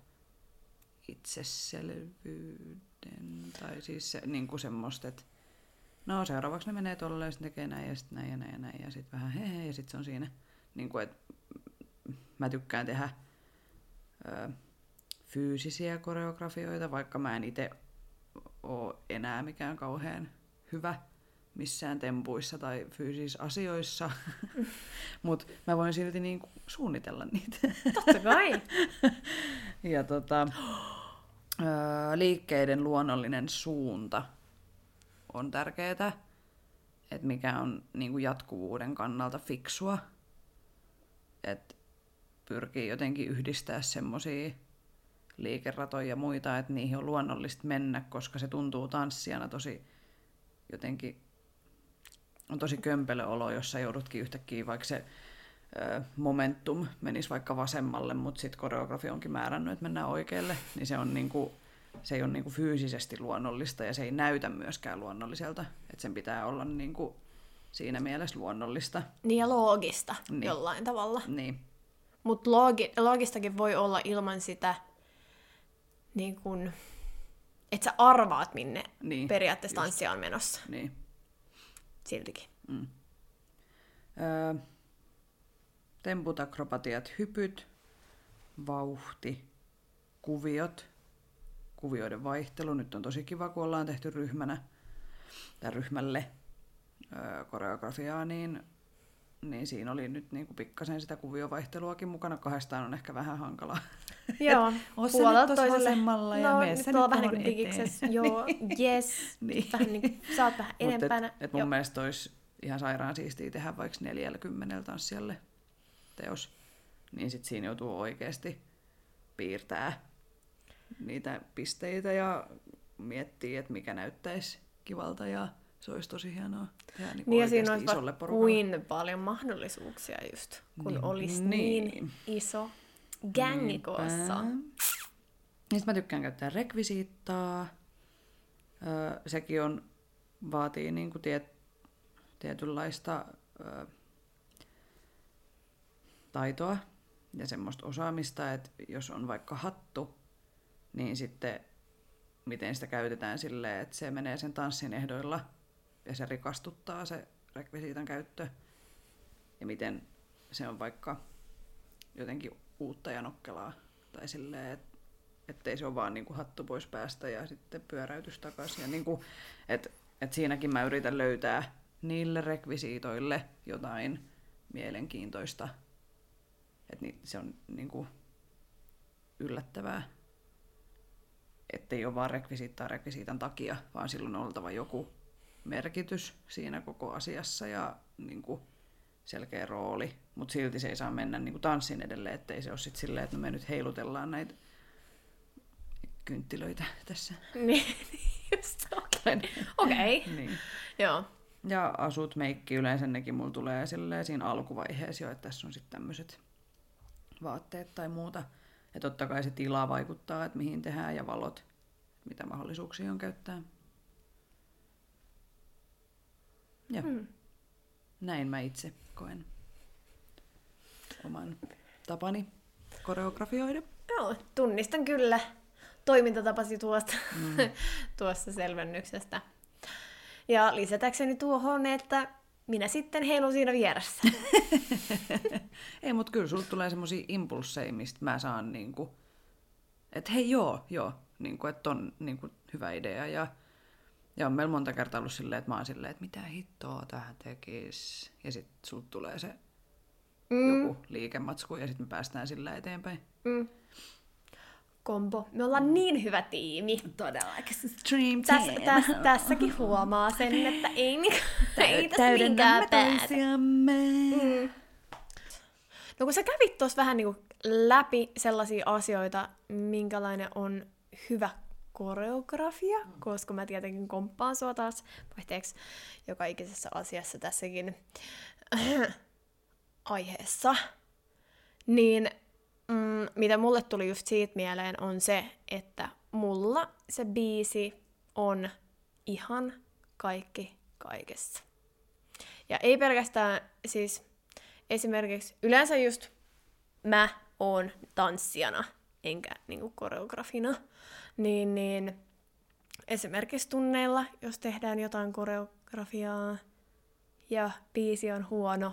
itseselvyyden, tai siis se, niin kuin semmoista, että no seuraavaksi ne menee tolle ja sitten tekee näin ja sitten näin ja näin ja näin ja sitten vähän he, he ja sitten se on siinä. Niin kuin, että mä tykkään tehdä ö, fyysisiä koreografioita, vaikka mä en itse ole enää mikään kauhean hyvä missään tempuissa tai fyysisissä asioissa, <laughs> mutta mä voin silti niinku suunnitella niitä. Totta kai. <laughs> Ja tota, liikkeiden luonnollinen suunta on tärkeää, että mikä on niinku jatkuvuuden kannalta fiksua, että pyrkii jotenkin yhdistää semmoisia liikeratoja ja muita, että niihin on luonnollista mennä, koska se tuntuu tanssijana tosi jotenkin on tosi kömpelö olo, jos sä joudutkin yhtäkkiä, vaikka se ö, momentum menisi vaikka vasemmalle, mutta sitten koreografi onkin määrännyt, että mennään oikealle, niin se, on niinku, se ei ole niinku fyysisesti luonnollista ja se ei näytä myöskään luonnolliselta. Että sen pitää olla niinku siinä mielessä luonnollista. Niin ja loogista Niin. jollain tavalla. Niin, Mutta loogi, loogistakin voi olla ilman sitä, niin kun, että sä arvaat, minne Niin, periaatteessa just. tanssia on menossa. niin. siltikin. Mm. Öö, temput, akrobatiat, hypyt, vauhti, kuviot, kuvioiden vaihtelu. Nyt on tosi kiva, kun ollaan tehty ryhmänä tai ryhmälle öö, koreografiaa, niin, niin siinä oli nyt niin kuin pikkasen sitä kuviovaihteluakin mukana. Kahdestaan on ehkä vähän hankalaa. <laughs> Joo, Oot sä puolelta nyt toiselle. vasemmalla ja no, mene nyt sä nyt vähän niin digiksessä. Joo, <laughs> yes. Niin. Vähän niin kuin, sä oot vähän Mut enempänä. Et, et mun mielestä olisi ihan sairaan siistiä tehdä vaikka 40 tanssijalle teos. Niin sit siinä joutuu oikeasti piirtää niitä pisteitä ja miettiä, että mikä näyttäisi kivalta ja se olisi tosi hienoa tehdä niin Niin ja siinä olisi isolle porukalle. kuin paljon mahdollisuuksia just, kun Niin, olisi niin. niin iso gängi koossa. Sit mä tykkään käyttää rekvisiittaa. Öö, sekin on, vaatii niinku tiet, tietynlaista öö, taitoa ja semmoista osaamista, että jos on vaikka hattu, niin sitten miten sitä käytetään silleen, että se menee sen tanssin ehdoilla ja se rikastuttaa se rekvisiitan käyttö. Ja miten se on vaikka jotenkin uutta ja nokkelaa. Tai silleen, et, ettei se ole vaan niinku hattu pois päästä ja sitten pyöräytys takaisin. Ja niinku, et, et siinäkin mä yritän löytää niille rekvisiitoille jotain mielenkiintoista. Et ni, se on niinku yllättävää. Ettei ole vaan rekvisiittaa rekvisiitan takia, vaan silloin on oltava joku merkitys siinä koko asiassa ja niinku, selkeä rooli, mutta silti se ei saa mennä niin kuin tanssin edelleen, ettei se ole sitten silleen, että no me nyt heilutellaan näitä kynttilöitä tässä. <laughs> Niin, just okei. <laughs> Okei, niin. joo. Ja asut, meikki, yleensä nekin mulla tulee silleen siinä alkuvaiheessa jo, että tässä on sitten tämmöiset vaatteet tai muuta. Ja totta kai se tila vaikuttaa, että mihin tehdään ja valot, mitä mahdollisuuksia on käyttää. Ja Hmm. näin mä itse koen oman tapani koreografioida. Joo, tunnistan kyllä toimintatapasi tuosta, mm. <laughs> tuosta selvennyksestä. Ja lisätäkseni tuohon, että minä sitten heilun siinä vieressä. <laughs> Ei, mutta kyllä sulla tulee semmoisia impulseja, mistä mä saan niinku, että hei joo, joo, niinku, että on niinku, hyvä idea. Ja, ja on meillä monta kertaa ollut silleen, että mä oon silleen, että mitä hittoa tähän tekis. Ja sitten sulla tulee se Mm. joku liikematsku ja sitten me päästään sillä eteenpäin. Mm. Kombo. Me ollaan niin hyvä tiimi. Todellakin. Dream Täs, täs, tässäkin huomaa sen, että ei, niinku, <laughs> ei tässä päätä. toisiamme. Mm. No kun sä kävit tuossa vähän niinku läpi sellaisia asioita, minkälainen on hyvä koreografia, koska mä tietenkin komppaan sua taas vaihteeksi joka ikisessä asiassa tässäkin <clears throat> aiheessa. Niin mm, mitä mulle tuli just siitä mieleen on se, että mulla se biisi on ihan kaikki kaikessa. Ja ei pelkästään siis esimerkiksi yleensä just mä oon tanssijana, enkä niinku koreografina, niin, niin esimerkiksi tunneilla, jos tehdään jotain koreografiaa ja biisi on huono,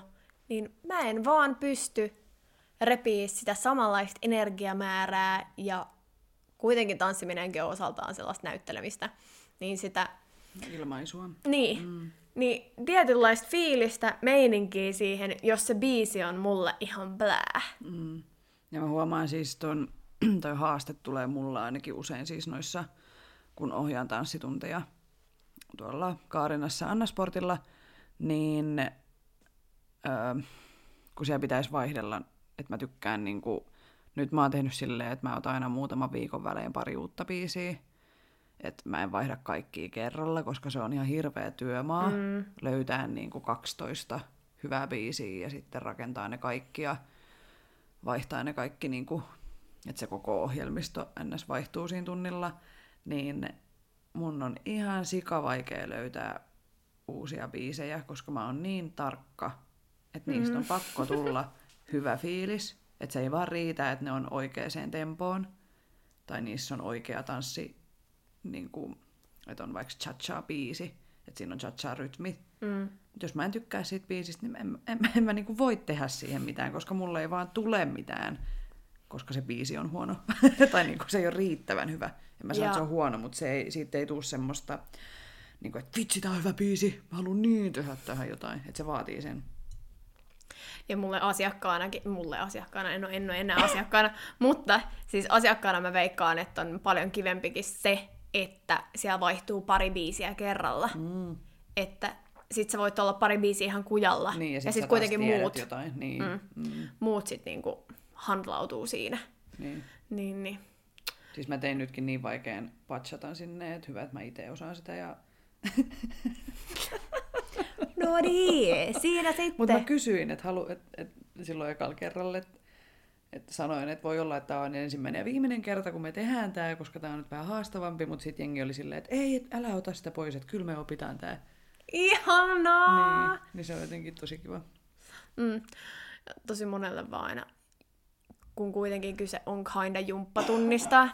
niin mä en vaan pysty repii sitä samanlaista energiamäärää ja kuitenkin tanssiminenkin on osaltaan sellaista näyttelemistä, niin sitä Ilmaisua. niin. Mm. Niin tietynlaista fiilistä, meininkiä siihen, jos se biisi on mulle ihan blää. Mm. Ja mä huomaan siis ton, <clears throat> toi haaste tulee mulla ainakin usein siis noissa, kun ohjaan tanssitunteja tuolla Kaarinassa Annasportilla, niin öö, kun siellä pitäisi vaihdella, että mä tykkään niinku, nyt mä oon tehnyt silleen, että mä otan aina muutaman viikon välein pari uutta biisiä, että mä en vaihda kaikkia kerralla, koska se on ihan hirveä työmaa mm. löytää niinku 12 hyvää biisiä ja sitten rakentaa ne kaikki ja vaihtaa ne kaikki, niinku, että se koko ohjelmisto ns. vaihtuu siinä tunnilla, niin mun on ihan sika vaikea löytää uusia biisejä, koska mä oon niin tarkka, että niistä on pakko tulla <laughs> hyvä fiilis, että se ei vaan riitä, että ne on oikeaan tempoon, tai niissä on oikea tanssi, niin kuin, että on vaikka cha-cha-biisi, että että siinä on cha rytmi. Mm. Jos mä en tykkää siitä biisistä, niin en, en, en, en mä niinku voi tehdä siihen mitään, koska mulle ei vaan tule mitään, koska se biisi on huono. <laughs> tai niinku se ei ole riittävän hyvä. En mä sano, että se on huono, mutta se ei, siitä ei tule semmoista, niinku, että vitsi, tää on hyvä biisi, mä haluan niin tehdä tähän jotain. Että se vaatii sen. Ja mulle asiakkaanakin, mulle asiakkaana, en ole, en ole enää asiakkaana, <laughs> mutta siis asiakkaana mä veikkaan, että on paljon kivempikin se, että siellä vaihtuu pari biisiä kerralla. Mm. Että sit sä voit olla pari biisiä ihan kujalla. Niin, ja ja sit, sit sä kuitenkin muut, Jotain. Niin. Mm. Mm. muut sit niinku handlautuu siinä. Niin. Niin, niin. Siis mä tein nytkin niin vaikean patchatan sinne, että hyvä, että mä itse osaan sitä. Ja... <laughs> No niin, siinä sitten. Mutta mä kysyin, että halu, et, et, silloin ekalla kerralla, että et sanoin, että voi olla, että tämä on ensimmäinen ja viimeinen kerta, kun me tehdään tämä, koska tämä on nyt vähän haastavampi, mutta sitten jengi oli silleen, että ei, et älä ota sitä pois, että kyllä me opitaan tämä. Ihanaa! Niin, niin se on jotenkin tosi kiva. Mm. Tosi monelle vaan aina, kun kuitenkin kyse on kinda jumppatunnista,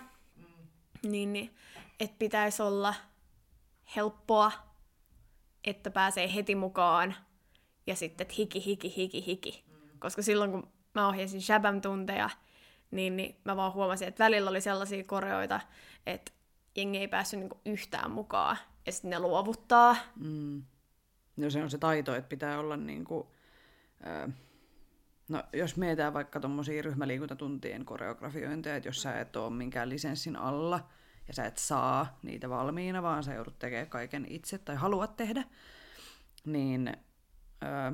niin, niin että pitäisi olla helppoa, että pääsee heti mukaan, ja sitten että hiki, hiki, hiki, hiki. Koska silloin, kun mä ohjasin Shabam-tunteja, niin, niin mä vaan huomasin, että välillä oli sellaisia koreoita, että jengi ei päässyt niinku yhtään mukaan, ja sitten ne luovuttaa. Mm. No se on se taito, että pitää olla niin kuin, ää, no jos mietitään vaikka tuommoisia ryhmäliikuntatuntien koreografiointeja, että jos sä et ole minkään lisenssin alla ja sä et saa niitä valmiina, vaan sä joudut tekemään kaiken itse tai haluat tehdä, niin, ää,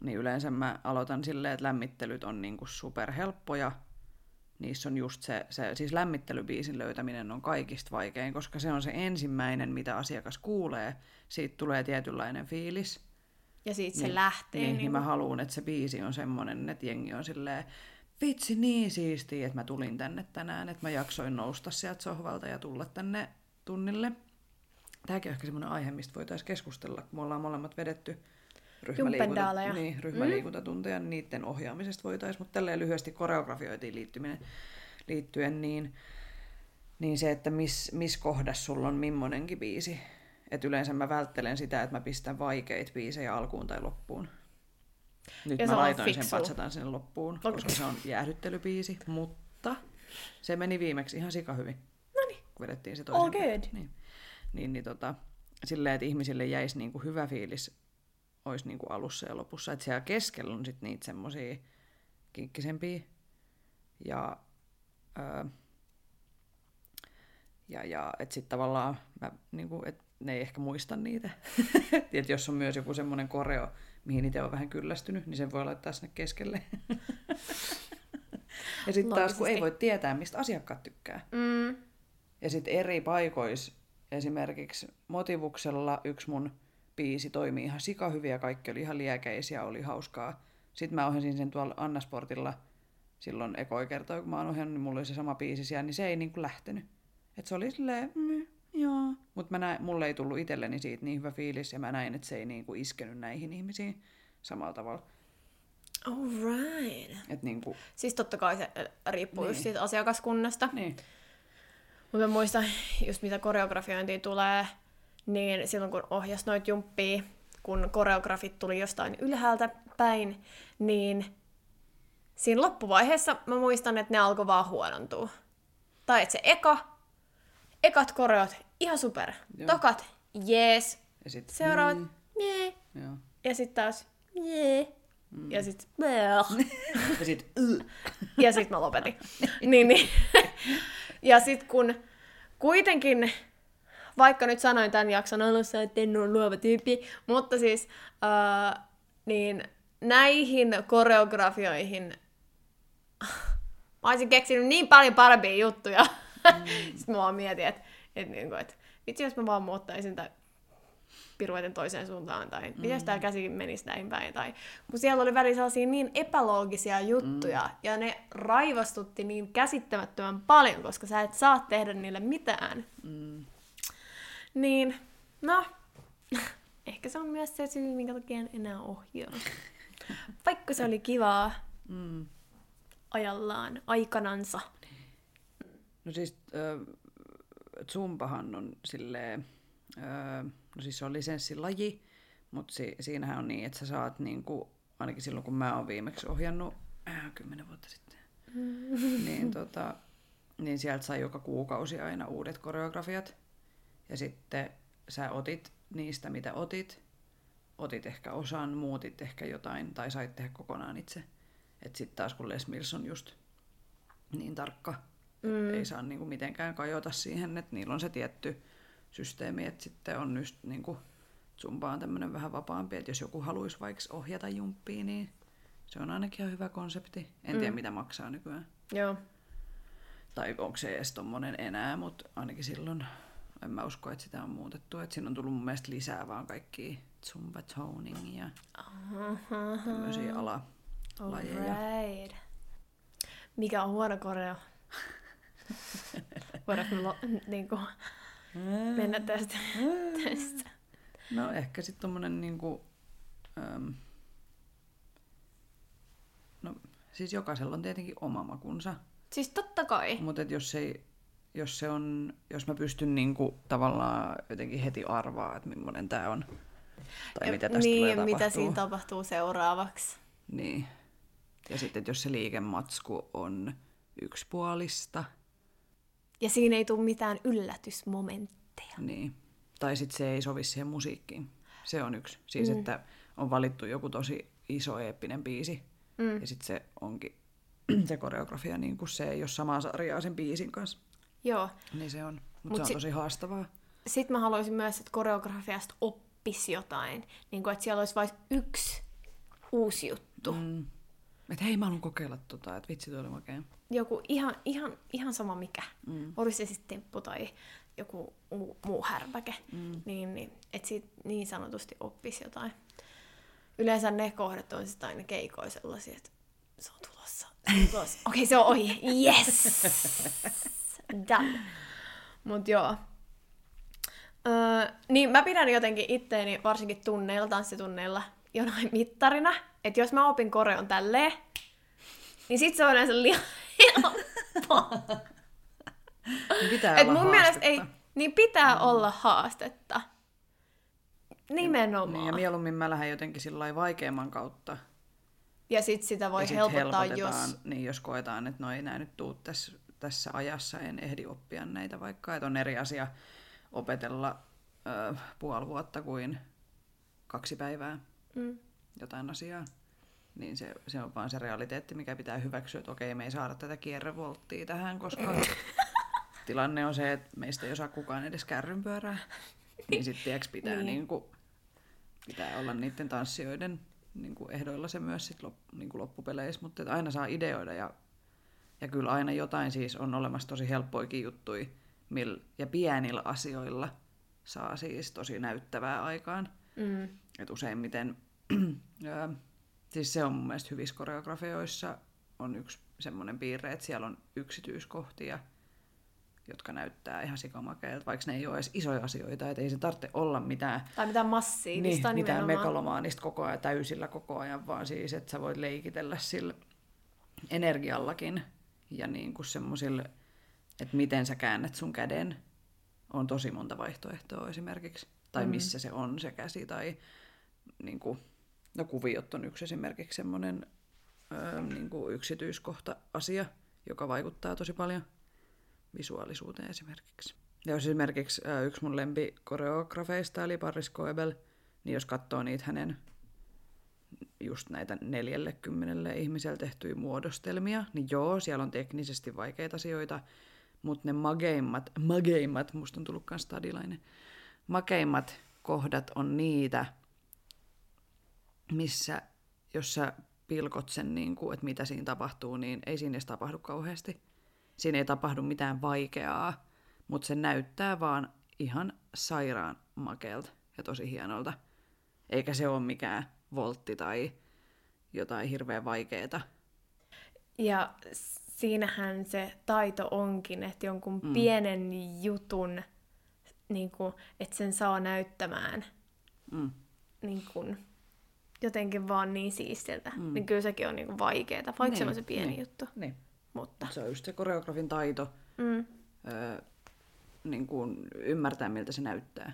niin yleensä mä aloitan silleen, että lämmittelyt on niinku superhelppoja. Niissä on just se, se, siis lämmittelybiisin löytäminen on kaikista vaikein, koska se on se ensimmäinen, mitä asiakas kuulee. Siitä tulee tietynlainen fiilis. Ja siitä se Niin, lähtee. Niin, niin niinku- mä haluan, että se biisi on semmonen, että jengi on silleen, vitsi niin siistiä, että mä tulin tänne tänään, että mä jaksoin nousta sieltä sohvalta ja tulla tänne tunnille. Tämäkin on ehkä semmoinen aihe, mistä voitaisiin keskustella, kun me ollaan molemmat vedetty ryhmäliikunta, niin, ryhmäliikuntatunteja, niin niiden ohjaamisesta voitaisiin, mutta tälleen lyhyesti koreografioitiin liittyminen, liittyen, niin, niin se, että miss, miss kohdassa sulla on mimmonenkin biisi. Et yleensä mä välttelen sitä, että mä pistän vaikeita biisejä alkuun tai loppuun. Nyt Ja se mä on laitoin sen patsataan sinne loppuun, Okei. koska se on jäähdyttelybiisi, mutta se meni viimeksi ihan sika hyvin. Noniin. Kun vedettiin se All toisen. good. Niin, niin, niin tota, silleen, että ihmisille jäisi niinku hyvä fiilis olisi niinku alussa ja lopussa. Että siellä keskellä on sit niitä semmosia kinkkisempiä ja, öö, ja, ja että sitten tavallaan mä, niinku, et ne ei ehkä muista niitä. <laughs> et jos on myös joku semmoinen koreo, mihin itse on vähän kyllästynyt, niin sen voi laittaa sinne keskelle. <laughs> ja sitten taas, kun ei voi tietää, mistä asiakkaat tykkää. Mm. Ja sitten eri paikoissa, esimerkiksi Motivuksella yksi mun biisi toimii ihan sika hyvin ja kaikki oli ihan liekeisiä, oli hauskaa. Sitten mä ohjasin sen tuolla Annasportilla silloin ekoi kertoi, kun mä oon ohjannut, niin mulla oli se sama biisi siellä, niin se ei niinku lähtenyt. Et se oli silleen, mm, joo. Mutta mulle ei tullut itselleni siitä niin hyvä fiilis ja mä näin, että se ei niinku iskenyt näihin ihmisiin samalla tavalla. All right. Et niinku, Siis totta kai se äh, riippuu niin. Niin. just siitä asiakaskunnasta. niin. Mutta mä muistan, just mitä koreografiointiin tulee, niin silloin kun ohjas noit jumppia, kun koreografit tuli jostain ylhäältä päin, niin siinä loppuvaiheessa mä muistan, että ne alkoi vaan huonontua. Tai että se eka, ekat koreot, ihan super. Joo. Tokat, jees. Ja sit, Seuraavat, mm, jee. joo. Ja sitten taas, jee. Mm. Ja sitten, <laughs> Ja sit, mm. <laughs> ja sitten mä lopetin. <laughs> niin, niin. ja sitten kun kuitenkin, vaikka nyt sanoin tämän jakson alussa, että en ole luova tyyppi, mutta siis äh, niin näihin koreografioihin mä olisin keksinyt niin paljon parempia juttuja. Mm. sitten mä vaan mietin, että et, niinku, et, vitsi jos mä vaan muuttaisin tai piruetin toiseen suuntaan, tai mm. miten tämä käsi menisi näin päin, tai kun siellä oli välillä sellaisia niin epäloogisia juttuja, mm. ja ne raivostutti niin käsittämättömän paljon, koska sä et saa tehdä niille mitään. Mm. Niin, no, <laughs> ehkä se on myös se syy, minkä takia en enää ohjaa. Vaikka se oli kivaa Mm. ajallaan, aikanansa. No siis äh, Zumbahan on silleen, äh, no siis se on lisenssilaji, mutta si, siinähän on niin, että sä saat niinku, ainakin silloin kun mä oon viimeksi ohjannut, äh, kymmenen vuotta sitten, niin, tota, niin sieltä sai joka kuukausi aina uudet koreografiat. Ja sitten sä otit niistä, mitä otit, otit ehkä osan, muutit ehkä jotain, tai sait tehdä kokonaan itse. Että sitten taas kun Les Mills on just niin tarkka, mm. ei saa niinku mitenkään kajota siihen, että niillä on se tietty systeemi, että sitten on just niinku, Zumba on tämmöinen vähän vapaampi, että jos joku haluaisi vaikka ohjata jumppia, niin se on ainakin ihan hyvä konsepti. En mm. tiedä, mitä maksaa nykyään. Joo. Tai onko se edes tommonen enää, mutta ainakin silloin en mä usko, että sitä on muutettu. Että siinä on tullut mun mielestä lisää vaan kaikki zumba toning ja tämmöisiä alalajeja. Alright. Mikä on huono koreo? Voidaanko me lo- niinku, mennä tästä? tästä? No ehkä sitten tommonen niinku... Ähm, no siis jokaisella on tietenkin oma makunsa. Siis totta kai. Mutta jos, ei, jos se on, jos mä pystyn niinku tavallaan jotenkin heti arvaa, että millainen tämä on. Tai Ja- mitä tästä niin, tulee mitä tapahtuu. siinä tapahtuu seuraavaksi. Niin. Ja sitten että jos se liikematsku on yksipuolista, Ja siinä ei tule mitään yllätysmomentteja. niin. Tai sitten se ei sovi siihen musiikkiin. Se on yksi. Siis mm. että on valittu joku tosi iso eeppinen biisi. Mm. Ja sitten se onkin <clears throat> se koreografia, niin kuin se ei ole samaa sarjaa sen biisin kanssa. Joo. Niin se on. Mutta Mut se on si- tosi haastavaa. Sitten mä haluaisin myös, että koreografiasta oppisi jotain. Niin kuin, että siellä olisi vain yksi uusi juttu. Mm. Että hei, mä haluan kokeilla tota, että vitsi, toi oli makea. Joku ihan, ihan, ihan sama mikä. Mm. Olisi se sitten temppu tai joku muu, muu härpäke. Mm. Niin, niin, että siitä niin sanotusti oppisi jotain. Yleensä ne kohdat on sitten aina keikoja sellaisia, että se on tulossa. Se on tulossa. <laughs> Okei, okay, se on ohi. Yes! Done. Mut joo. Öö, niin mä pidän jotenkin itteeni, varsinkin tunneilla, tanssitunneilla, jonain mittarina. Että jos mä opin koreon tälleen, niin sit se on yleensä liian helppoa. Niin pitää Et olla mun mielestä ei, haastetta. niin pitää olla haastetta. Nimenomaan. Niin, ja mieluummin mä lähden jotenkin sillä vaikeamman kautta. Ja sit sitä voi ja sit helpottaa, jos... Niin, jos koetaan, että no ei nää nyt tuu tässä, tässä ajassa, en ehdi oppia näitä vaikka. Että on eri asia opetella ö, puoli vuotta kuin kaksi päivää Mm. jotain asiaa. Niin se, se on vaan se realiteetti, mikä pitää hyväksyä, että okei, me ei saada tätä kierrevolttia tähän, koska <laughs> tilanne on se, että meistä ei osaa kukaan edes kärrynpyörää. Niin sitten pitää, Niin. niin. Niinku, pitää olla niiden tanssijoiden niinku ehdoilla se myös sit lop, niinku loppupeleissä, mutta aina saa ideoida ja, ja kyllä aina jotain siis on olemassa tosi helppoikin juttui mil, ja pienillä asioilla saa siis tosi näyttävää aikaan. Mm. Et useimmiten, <clears throat> siis se on mun mielestä hyvissä koreografioissa on yksi semmoinen piirre, että siellä on yksityiskohtia, jotka näyttää ihan sikamakeilta, vaikka ne ei ole edes isoja asioita, että ei se tarvitse olla mitään, Tai mitään massiivista niin, mitään megalomaanista koko ajan täysillä koko ajan, vaan siis, että sä voit leikitellä sillä energiallakin ja niin kuin semmosilla, että miten sä käännät sun käden, on tosi monta vaihtoehtoa esimerkiksi. Tai Mm. missä se on se käsi, tai niin kuin, no kuviot on yksi esimerkiksi semmoinen öö, niin kuin yksityiskohta asia, joka vaikuttaa tosi paljon visuaalisuuteen esimerkiksi. Ja jos esimerkiksi ö, yksi mun lempikoreografeista, eli Paris Koebel, niin jos katsoo niitä hänen just näitä neljälle kymmenelle ihmiselle tehtyjä muodostelmia, niin joo, siellä on teknisesti vaikeita asioita, mutta ne mageimmat, mageimmat, musta on tullut kans stadilainen, makeimmat kohdat on niitä, missä, jos sä pilkot sen, niin kuin, että mitä siinä tapahtuu, niin ei siinä edes tapahdu kauheasti. Siinä ei tapahdu mitään vaikeaa, mutta se näyttää vaan ihan sairaan makealta ja tosi hienolta. Eikä se ole mikään voltti tai jotain hirveän vaikeeta. Ja siinähän se taito onkin, että jonkun mm. pienen jutun, niin kuin, että sen saa näyttämään Mm. niin kuin, jotenkin vaan niin siistiltä. Mm. Niin kyllä sekin on niin kuin vaikeeta, vaikka Niin, se on se pieni niin. juttu. Niin. Mutta Se on just se koreografin taito. mm, Öö, niin kuin, ymmärtää, miltä se näyttää.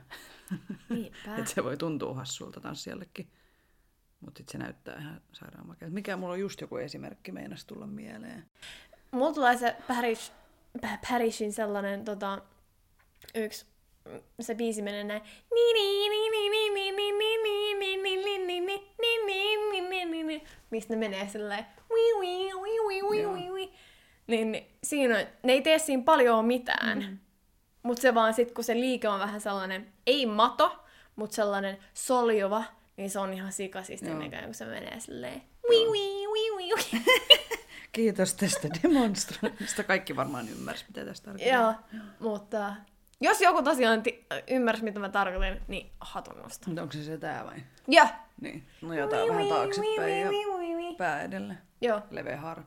<laughs> Että se voi tuntua hassulta tanssijallekin. Mutta sitten se näyttää ihan sairaan makealta. Mikä mulla on just joku esimerkki meinas tulla mieleen. Mulla tulee se Parish, Pa- Parishin sellainen tota, yksi, se biisi menee näin. Ni ni ni ni ni ni ni ni ni Mistä ne menee silleen. Wi wi wi wi wi wi wi. Niin, niin siinä on, ne ei tee siinä paljon mitään. Mm. Mutta se vaan sit, kun se liike on vähän sellainen, ei mato, mutta sellainen soljuva, niin se on ihan sikasista ennen kun se menee silleen. Wi wi wi wi wi. Kiitos tästä demonstroinnista. Kaikki varmaan ymmärsi, mitä tästä tarkoittaa. Joo, mutta jos joku tosiaan ti- ymmärsi, mitä mä tarkoitin, niin hatun nosta. Mutta onko se se tää vai? Joo. Niin. No jotain vähän taaksepäin ja pää edelle. Joo, Leveä haara.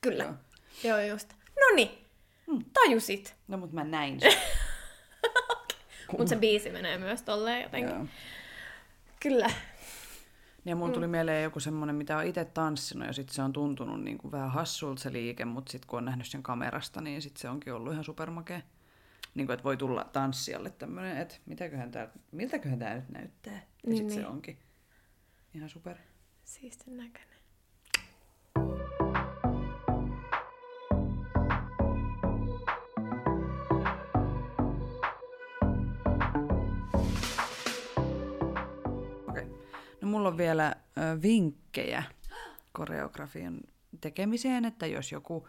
kyllä. Joo. Joo, just. No niin, tajusit. No mut mä näin sen. <laughs> Mutta se biisi menee myös tolleen jotenkin. Joo. Kyllä. Ja mulla tuli mieleen joku semmonen, mitä on itse tanssinut ja sit se on tuntunut niin kuin vähän hassulta se liike, mutta sitten kun on nähnyt sen kamerasta, niin sit se onkin ollut ihan supermakea. Niin kuin, että voi tulla tanssijalle tämmönen, että mitäköhän tää, miltäköhän tää nyt näyttää. Ja Niin, sit se niin. onkin ihan super. Siistin näköinen. Okei. No mulla on vielä ö, vinkkejä koreografian tekemiseen, että jos joku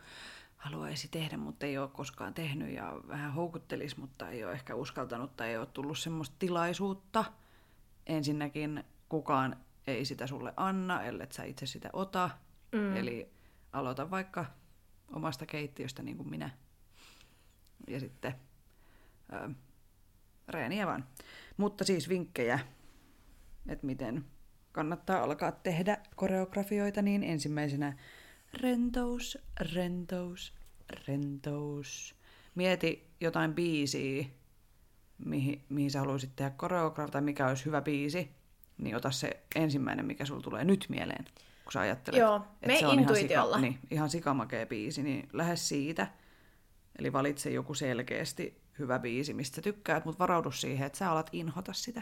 haluaisi tehdä, mutta ei ole koskaan tehnyt ja vähän houkuttelisi, mutta ei ole ehkä uskaltanut tai ei ole tullut semmoista tilaisuutta. Ensinnäkin kukaan ei sitä sulle anna, ellei sä itse sitä ota. Mm. Eli aloita vaikka omasta keittiöstä niin kuin minä. Ja sitten ö, reeniä vaan. Mutta siis vinkkejä että miten kannattaa alkaa tehdä koreografioita, niin ensimmäisenä rentous, rentous, rentous. Mieti jotain biisiä, mihin, mihin sä haluaisit tehdä koreografia, tai mikä olisi hyvä biisi, niin ota se ensimmäinen, mikä sulla tulee nyt mieleen, kun sä ajattelet. Joo, että me se on ihan, sika, niin, ihan sikamakea biisi, niin lähde siitä. Eli valitse joku selkeästi hyvä biisi, mistä tykkäät, mutta varaudu siihen, että sä alat inhota sitä.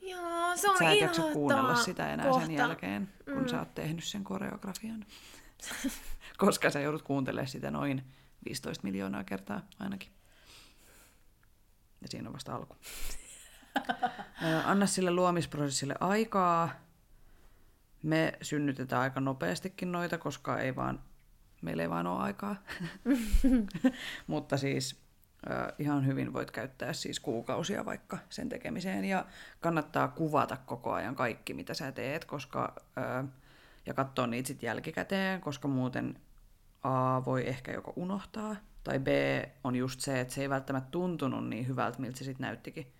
Joo, se on Sä et jaksa kuunnella sitä enää kohta. sen jälkeen, kun mm. sä oot tehnyt sen koreografian. <laughs> Koska sä joudut kuuntelemaan sitä noin 15 miljoonaa kertaa ainakin. Ja siinä on vasta alku. Anna sille luomisprosessille aikaa. Me synnytetään aika nopeastikin noita, koska ei vaan, meillä ei vaan ole aikaa. <laughs> Mutta siis ihan hyvin voit käyttää siis kuukausia vaikka sen tekemiseen. Ja kannattaa kuvata koko ajan kaikki, mitä sä teet, koska, ja katsoa niitä sitten jälkikäteen, koska muuten A voi ehkä joko unohtaa, tai B on just se, että se ei välttämättä tuntunut niin hyvältä, miltä se sitten näyttikin.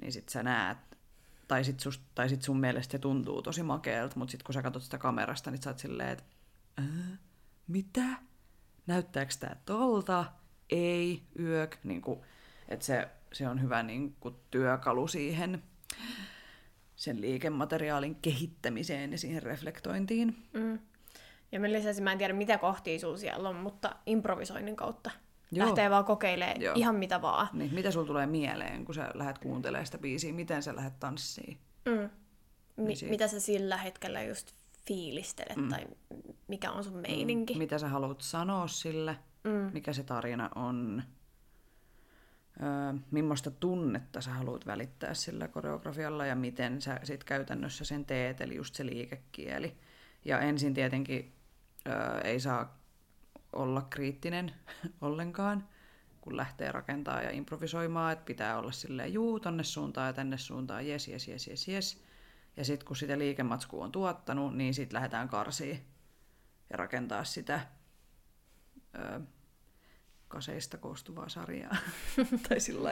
Niin sit sä näet, tai sit, sust, tai sit sun mielestä se tuntuu tosi makeelta, mutta sitten kun sä katsot sitä kamerasta, niin sä oot silleen, että "Ää, mitä? Näyttääkö tää tolta? Ei, yök. Niin kuin, että se, se on hyvä niin kuin, työkalu siihen sen liikemateriaalin kehittämiseen ja siihen reflektointiin. Mm. Ja mä lisäksi mä en tiedä, mitä kohtia siellä on, mutta improvisoinnin kautta. Joo. Lähtee vaan kokeilemaan Joo. ihan mitä vaan. Niin, mitä sulla tulee mieleen, kun sä lähdet kuuntelemaan sitä biisiä? Miten sä lähdet tanssiin? Mm. Mi- siitä. mitä sä sillä hetkellä just fiilistelet mm. tai mikä on sun meininki. Mitä sä haluat sanoa sille? Mm. Mikä se tarina on? Öö, millaista tunnetta sä haluat välittää sillä koreografialla ja miten sä sit käytännössä sen teet, eli just se liikekieli. Ja ensin tietenkin öö, ei saa olla kriittinen <laughs> ollenkaan, kun lähtee rakentaa ja improvisoimaan, että pitää olla silleen juu, tonne suuntaan ja tänne suuntaan, jes, jes, jes, jes, jes. Ja sitten kun sitä liikematskua on tuottanut, niin sitten lähdetään karsiin ja rakentaa sitä ö, kaseista koostuvaa sarjaa. <laughs> tai sillä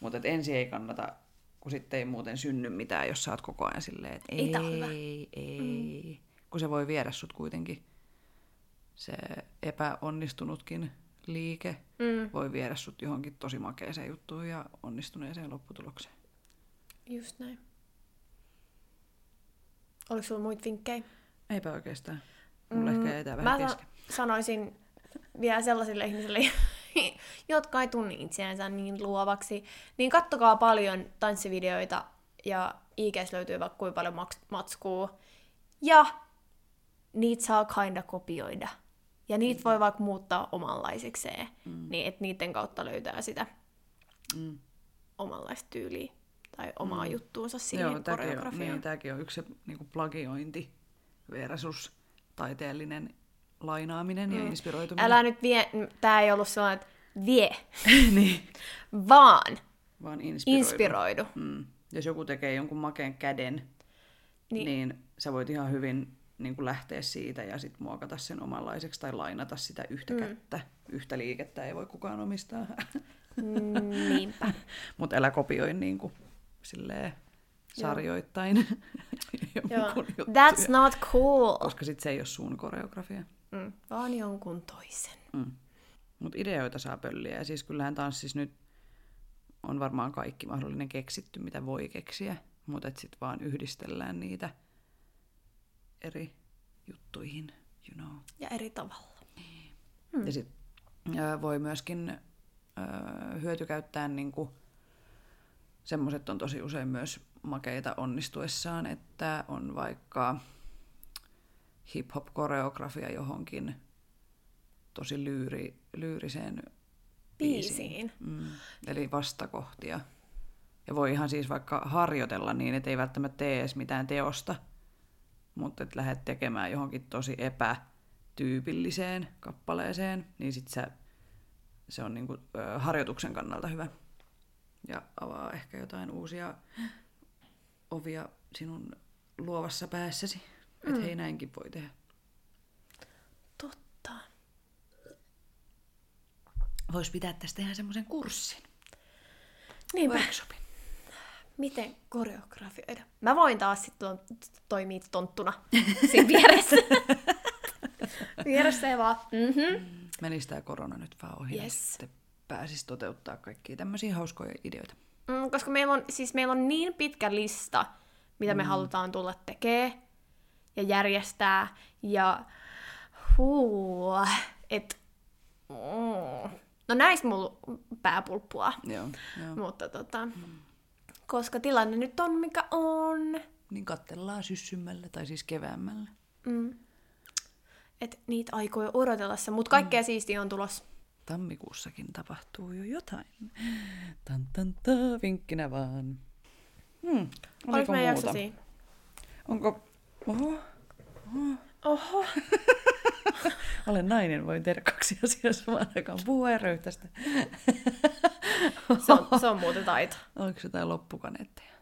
Mutta ensin ei kannata, kun sitten ei muuten synny mitään, jos sä oot koko ajan silleen, että Ei ei, ei, ei. Kun se voi viedä sut kuitenkin. Se epäonnistunutkin liike Mm. voi viedä sut johonkin tosi makeeseen juttuun ja onnistuneeseen lopputulokseen. Just näin. Oliko sulla muita vinkkejä? Eipä oikeastaan. Mulla mm, ehkä jäi tää Mä vähän sa- sanoisin vielä sellaisille ihmisille, <laughs> jotka ei tunne itseänsä niin luovaksi, niin kattokaa paljon tanssivideoita ja IGS löytyy vaikka kuinka paljon maks- matskua. Ja niitä saa kinda kopioida. Ja niitä voi vaikka muuttaa omanlaisekseen, mm. niin että niiden kautta löytää sitä Mm. omanlaista tyyliä tai omaa mm. juttuunsa siihen Joo, tämäkin on, koreografiaan. niin, tämäkin on yksi se niin plagiointi versus taiteellinen lainaaminen mm. ja inspiroituminen. Älä nyt vie, tää ei ollut sellainen, että vie, <laughs> niin, vaan vaan inspiroidu. inspiroidu. Mm. Jos joku tekee jonkun makeen käden, Niin. niin, niin sä voit ihan hyvin niin kuin lähteä siitä ja sitten muokata sen omanlaiseksi tai lainata sitä yhtä mm. kättä. Yhtä liikettä ei voi kukaan omistaa. Mm, Niinpä. <laughs> Mutta älä kopioi niin kuin, silleen, sarjoittain <laughs> Joo. That's not cool. koska sit se ei ole sun koreografia. Mm, vaan jonkun toisen. Mm. Mutta ideoita saa pölliä. Ja siis kyllähän tanssissa nyt on varmaan kaikki mahdollinen keksitty, mitä voi keksiä. Mutta sitten vaan yhdistellään niitä eri juttuihin, you know. Ja eri tavalla. Mm. Ja sitten voi myöskin ö, hyötykäyttää niinku, semmoiset on tosi usein myös makeita onnistuessaan, että on vaikka hip-hop-koreografia johonkin tosi lyyri, lyyriseen Biisiin. Mm. Eli vastakohtia. Ja voi ihan siis vaikka harjoitella niin, että ei välttämättä tee edes mitään teosta, mutta että lähdet tekemään johonkin tosi epätyypilliseen kappaleeseen, niin sit sä, se on niinku, ö, harjoituksen kannalta hyvä. Ja avaa ehkä jotain uusia ovia sinun luovassa päässäsi. Että hei, näinkin voi tehdä. Totta. Voisi pitää tästä ihan semmoisen kurssin. Niinpä. Workshopin. Miten koreografioida? Mä voin taas sitten toimia tonttuna siinä vieressä. <laughs> vieressä ja vaan, mhm. Menisi tämä korona nyt vaan ohi, yes. Yes. sitten pääsis toteuttaa kaikkia tämmöisiä hauskoja ideoita. Mm, koska meillä on, siis meillä on niin pitkä lista, mitä me halutaan tulla tekee ja järjestää. Ja huu, et, mm, no näistä mulla pääpulppua. Joo, joo. Mutta tota, koska tilanne nyt on mikä on. Niin kattellaan syssymällä tai siis keväämällä. Mm. Et niitä aikoja odotellessa, mutta kaikkea mm. siistiä on tulossa. Tammikuussakin tapahtuu jo jotain. Tan, tan, ta, vinkkinä vaan. Hmm. Oliko meidän jakso siinä? Onko... Oho, Oho. <laughs> olen nainen, voin tehdä kaksi asiaa samaan aikaan. Puhua ja röyhtästä. Se on, se on muuten taito. <laughs> Oliko jotain loppukaneetteja?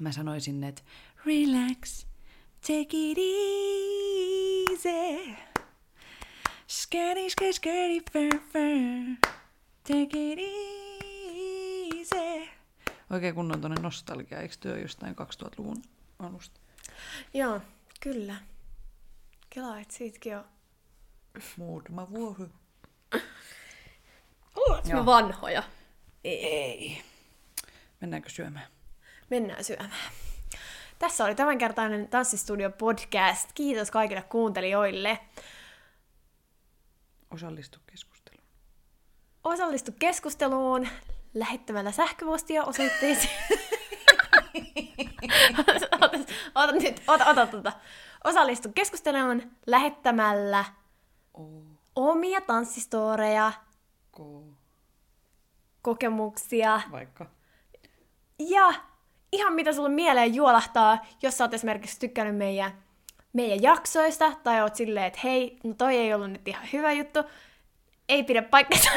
Mä sanoisin, että relax, take it easy. Skirty, skirty, skirty, fur, fur. Take it easy. Oikein kunnon tonne nostalgia, eikö työ jostain 2000-luvun alusta? Joo, kyllä. Kela, et siitäkin on. Muutama vuosi. <laughs> Ollaanko me vanhoja? Ei. Mennäänkö syömään? Mennään syömään. Tässä oli tämänkertainen Tanssistudio podcast. Kiitos kaikille kuuntelijoille. Osallistu keskusteluun. Osallistu keskusteluun lähettämällä sähköpostia osoitteeseen. <laughs> ota, ota nyt, ota, ota, ota. Osallistu keskusteluun lähettämällä O, omia tanssistoreja, K, kokemuksia vaikka. ja ihan mitä sulle mieleen juolahtaa, jos sä oot esimerkiksi tykkännyt meidän, meidän jaksoista, tai oot silleen, että hei, no toi ei ollut nyt ihan hyvä juttu, ei pidä paikkansa.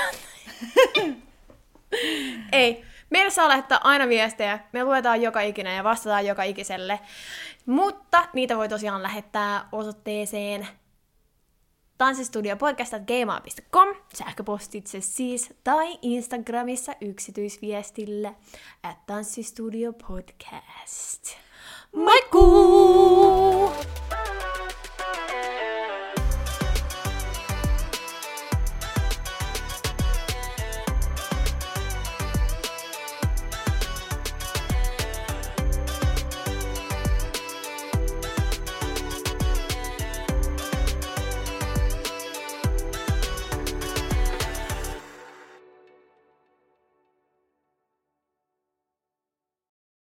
<laughs> ei. Meille saa lähettää aina viestejä, me luetaan joka ikinen ja vastataan joka ikiselle. Mutta niitä voi tosiaan lähettää osoitteeseen tanssistudiopodcast.gmail.com sähköpostitse siis tai Instagramissa yksityisviestillä at tanssistudiopodcast. Moikkuu!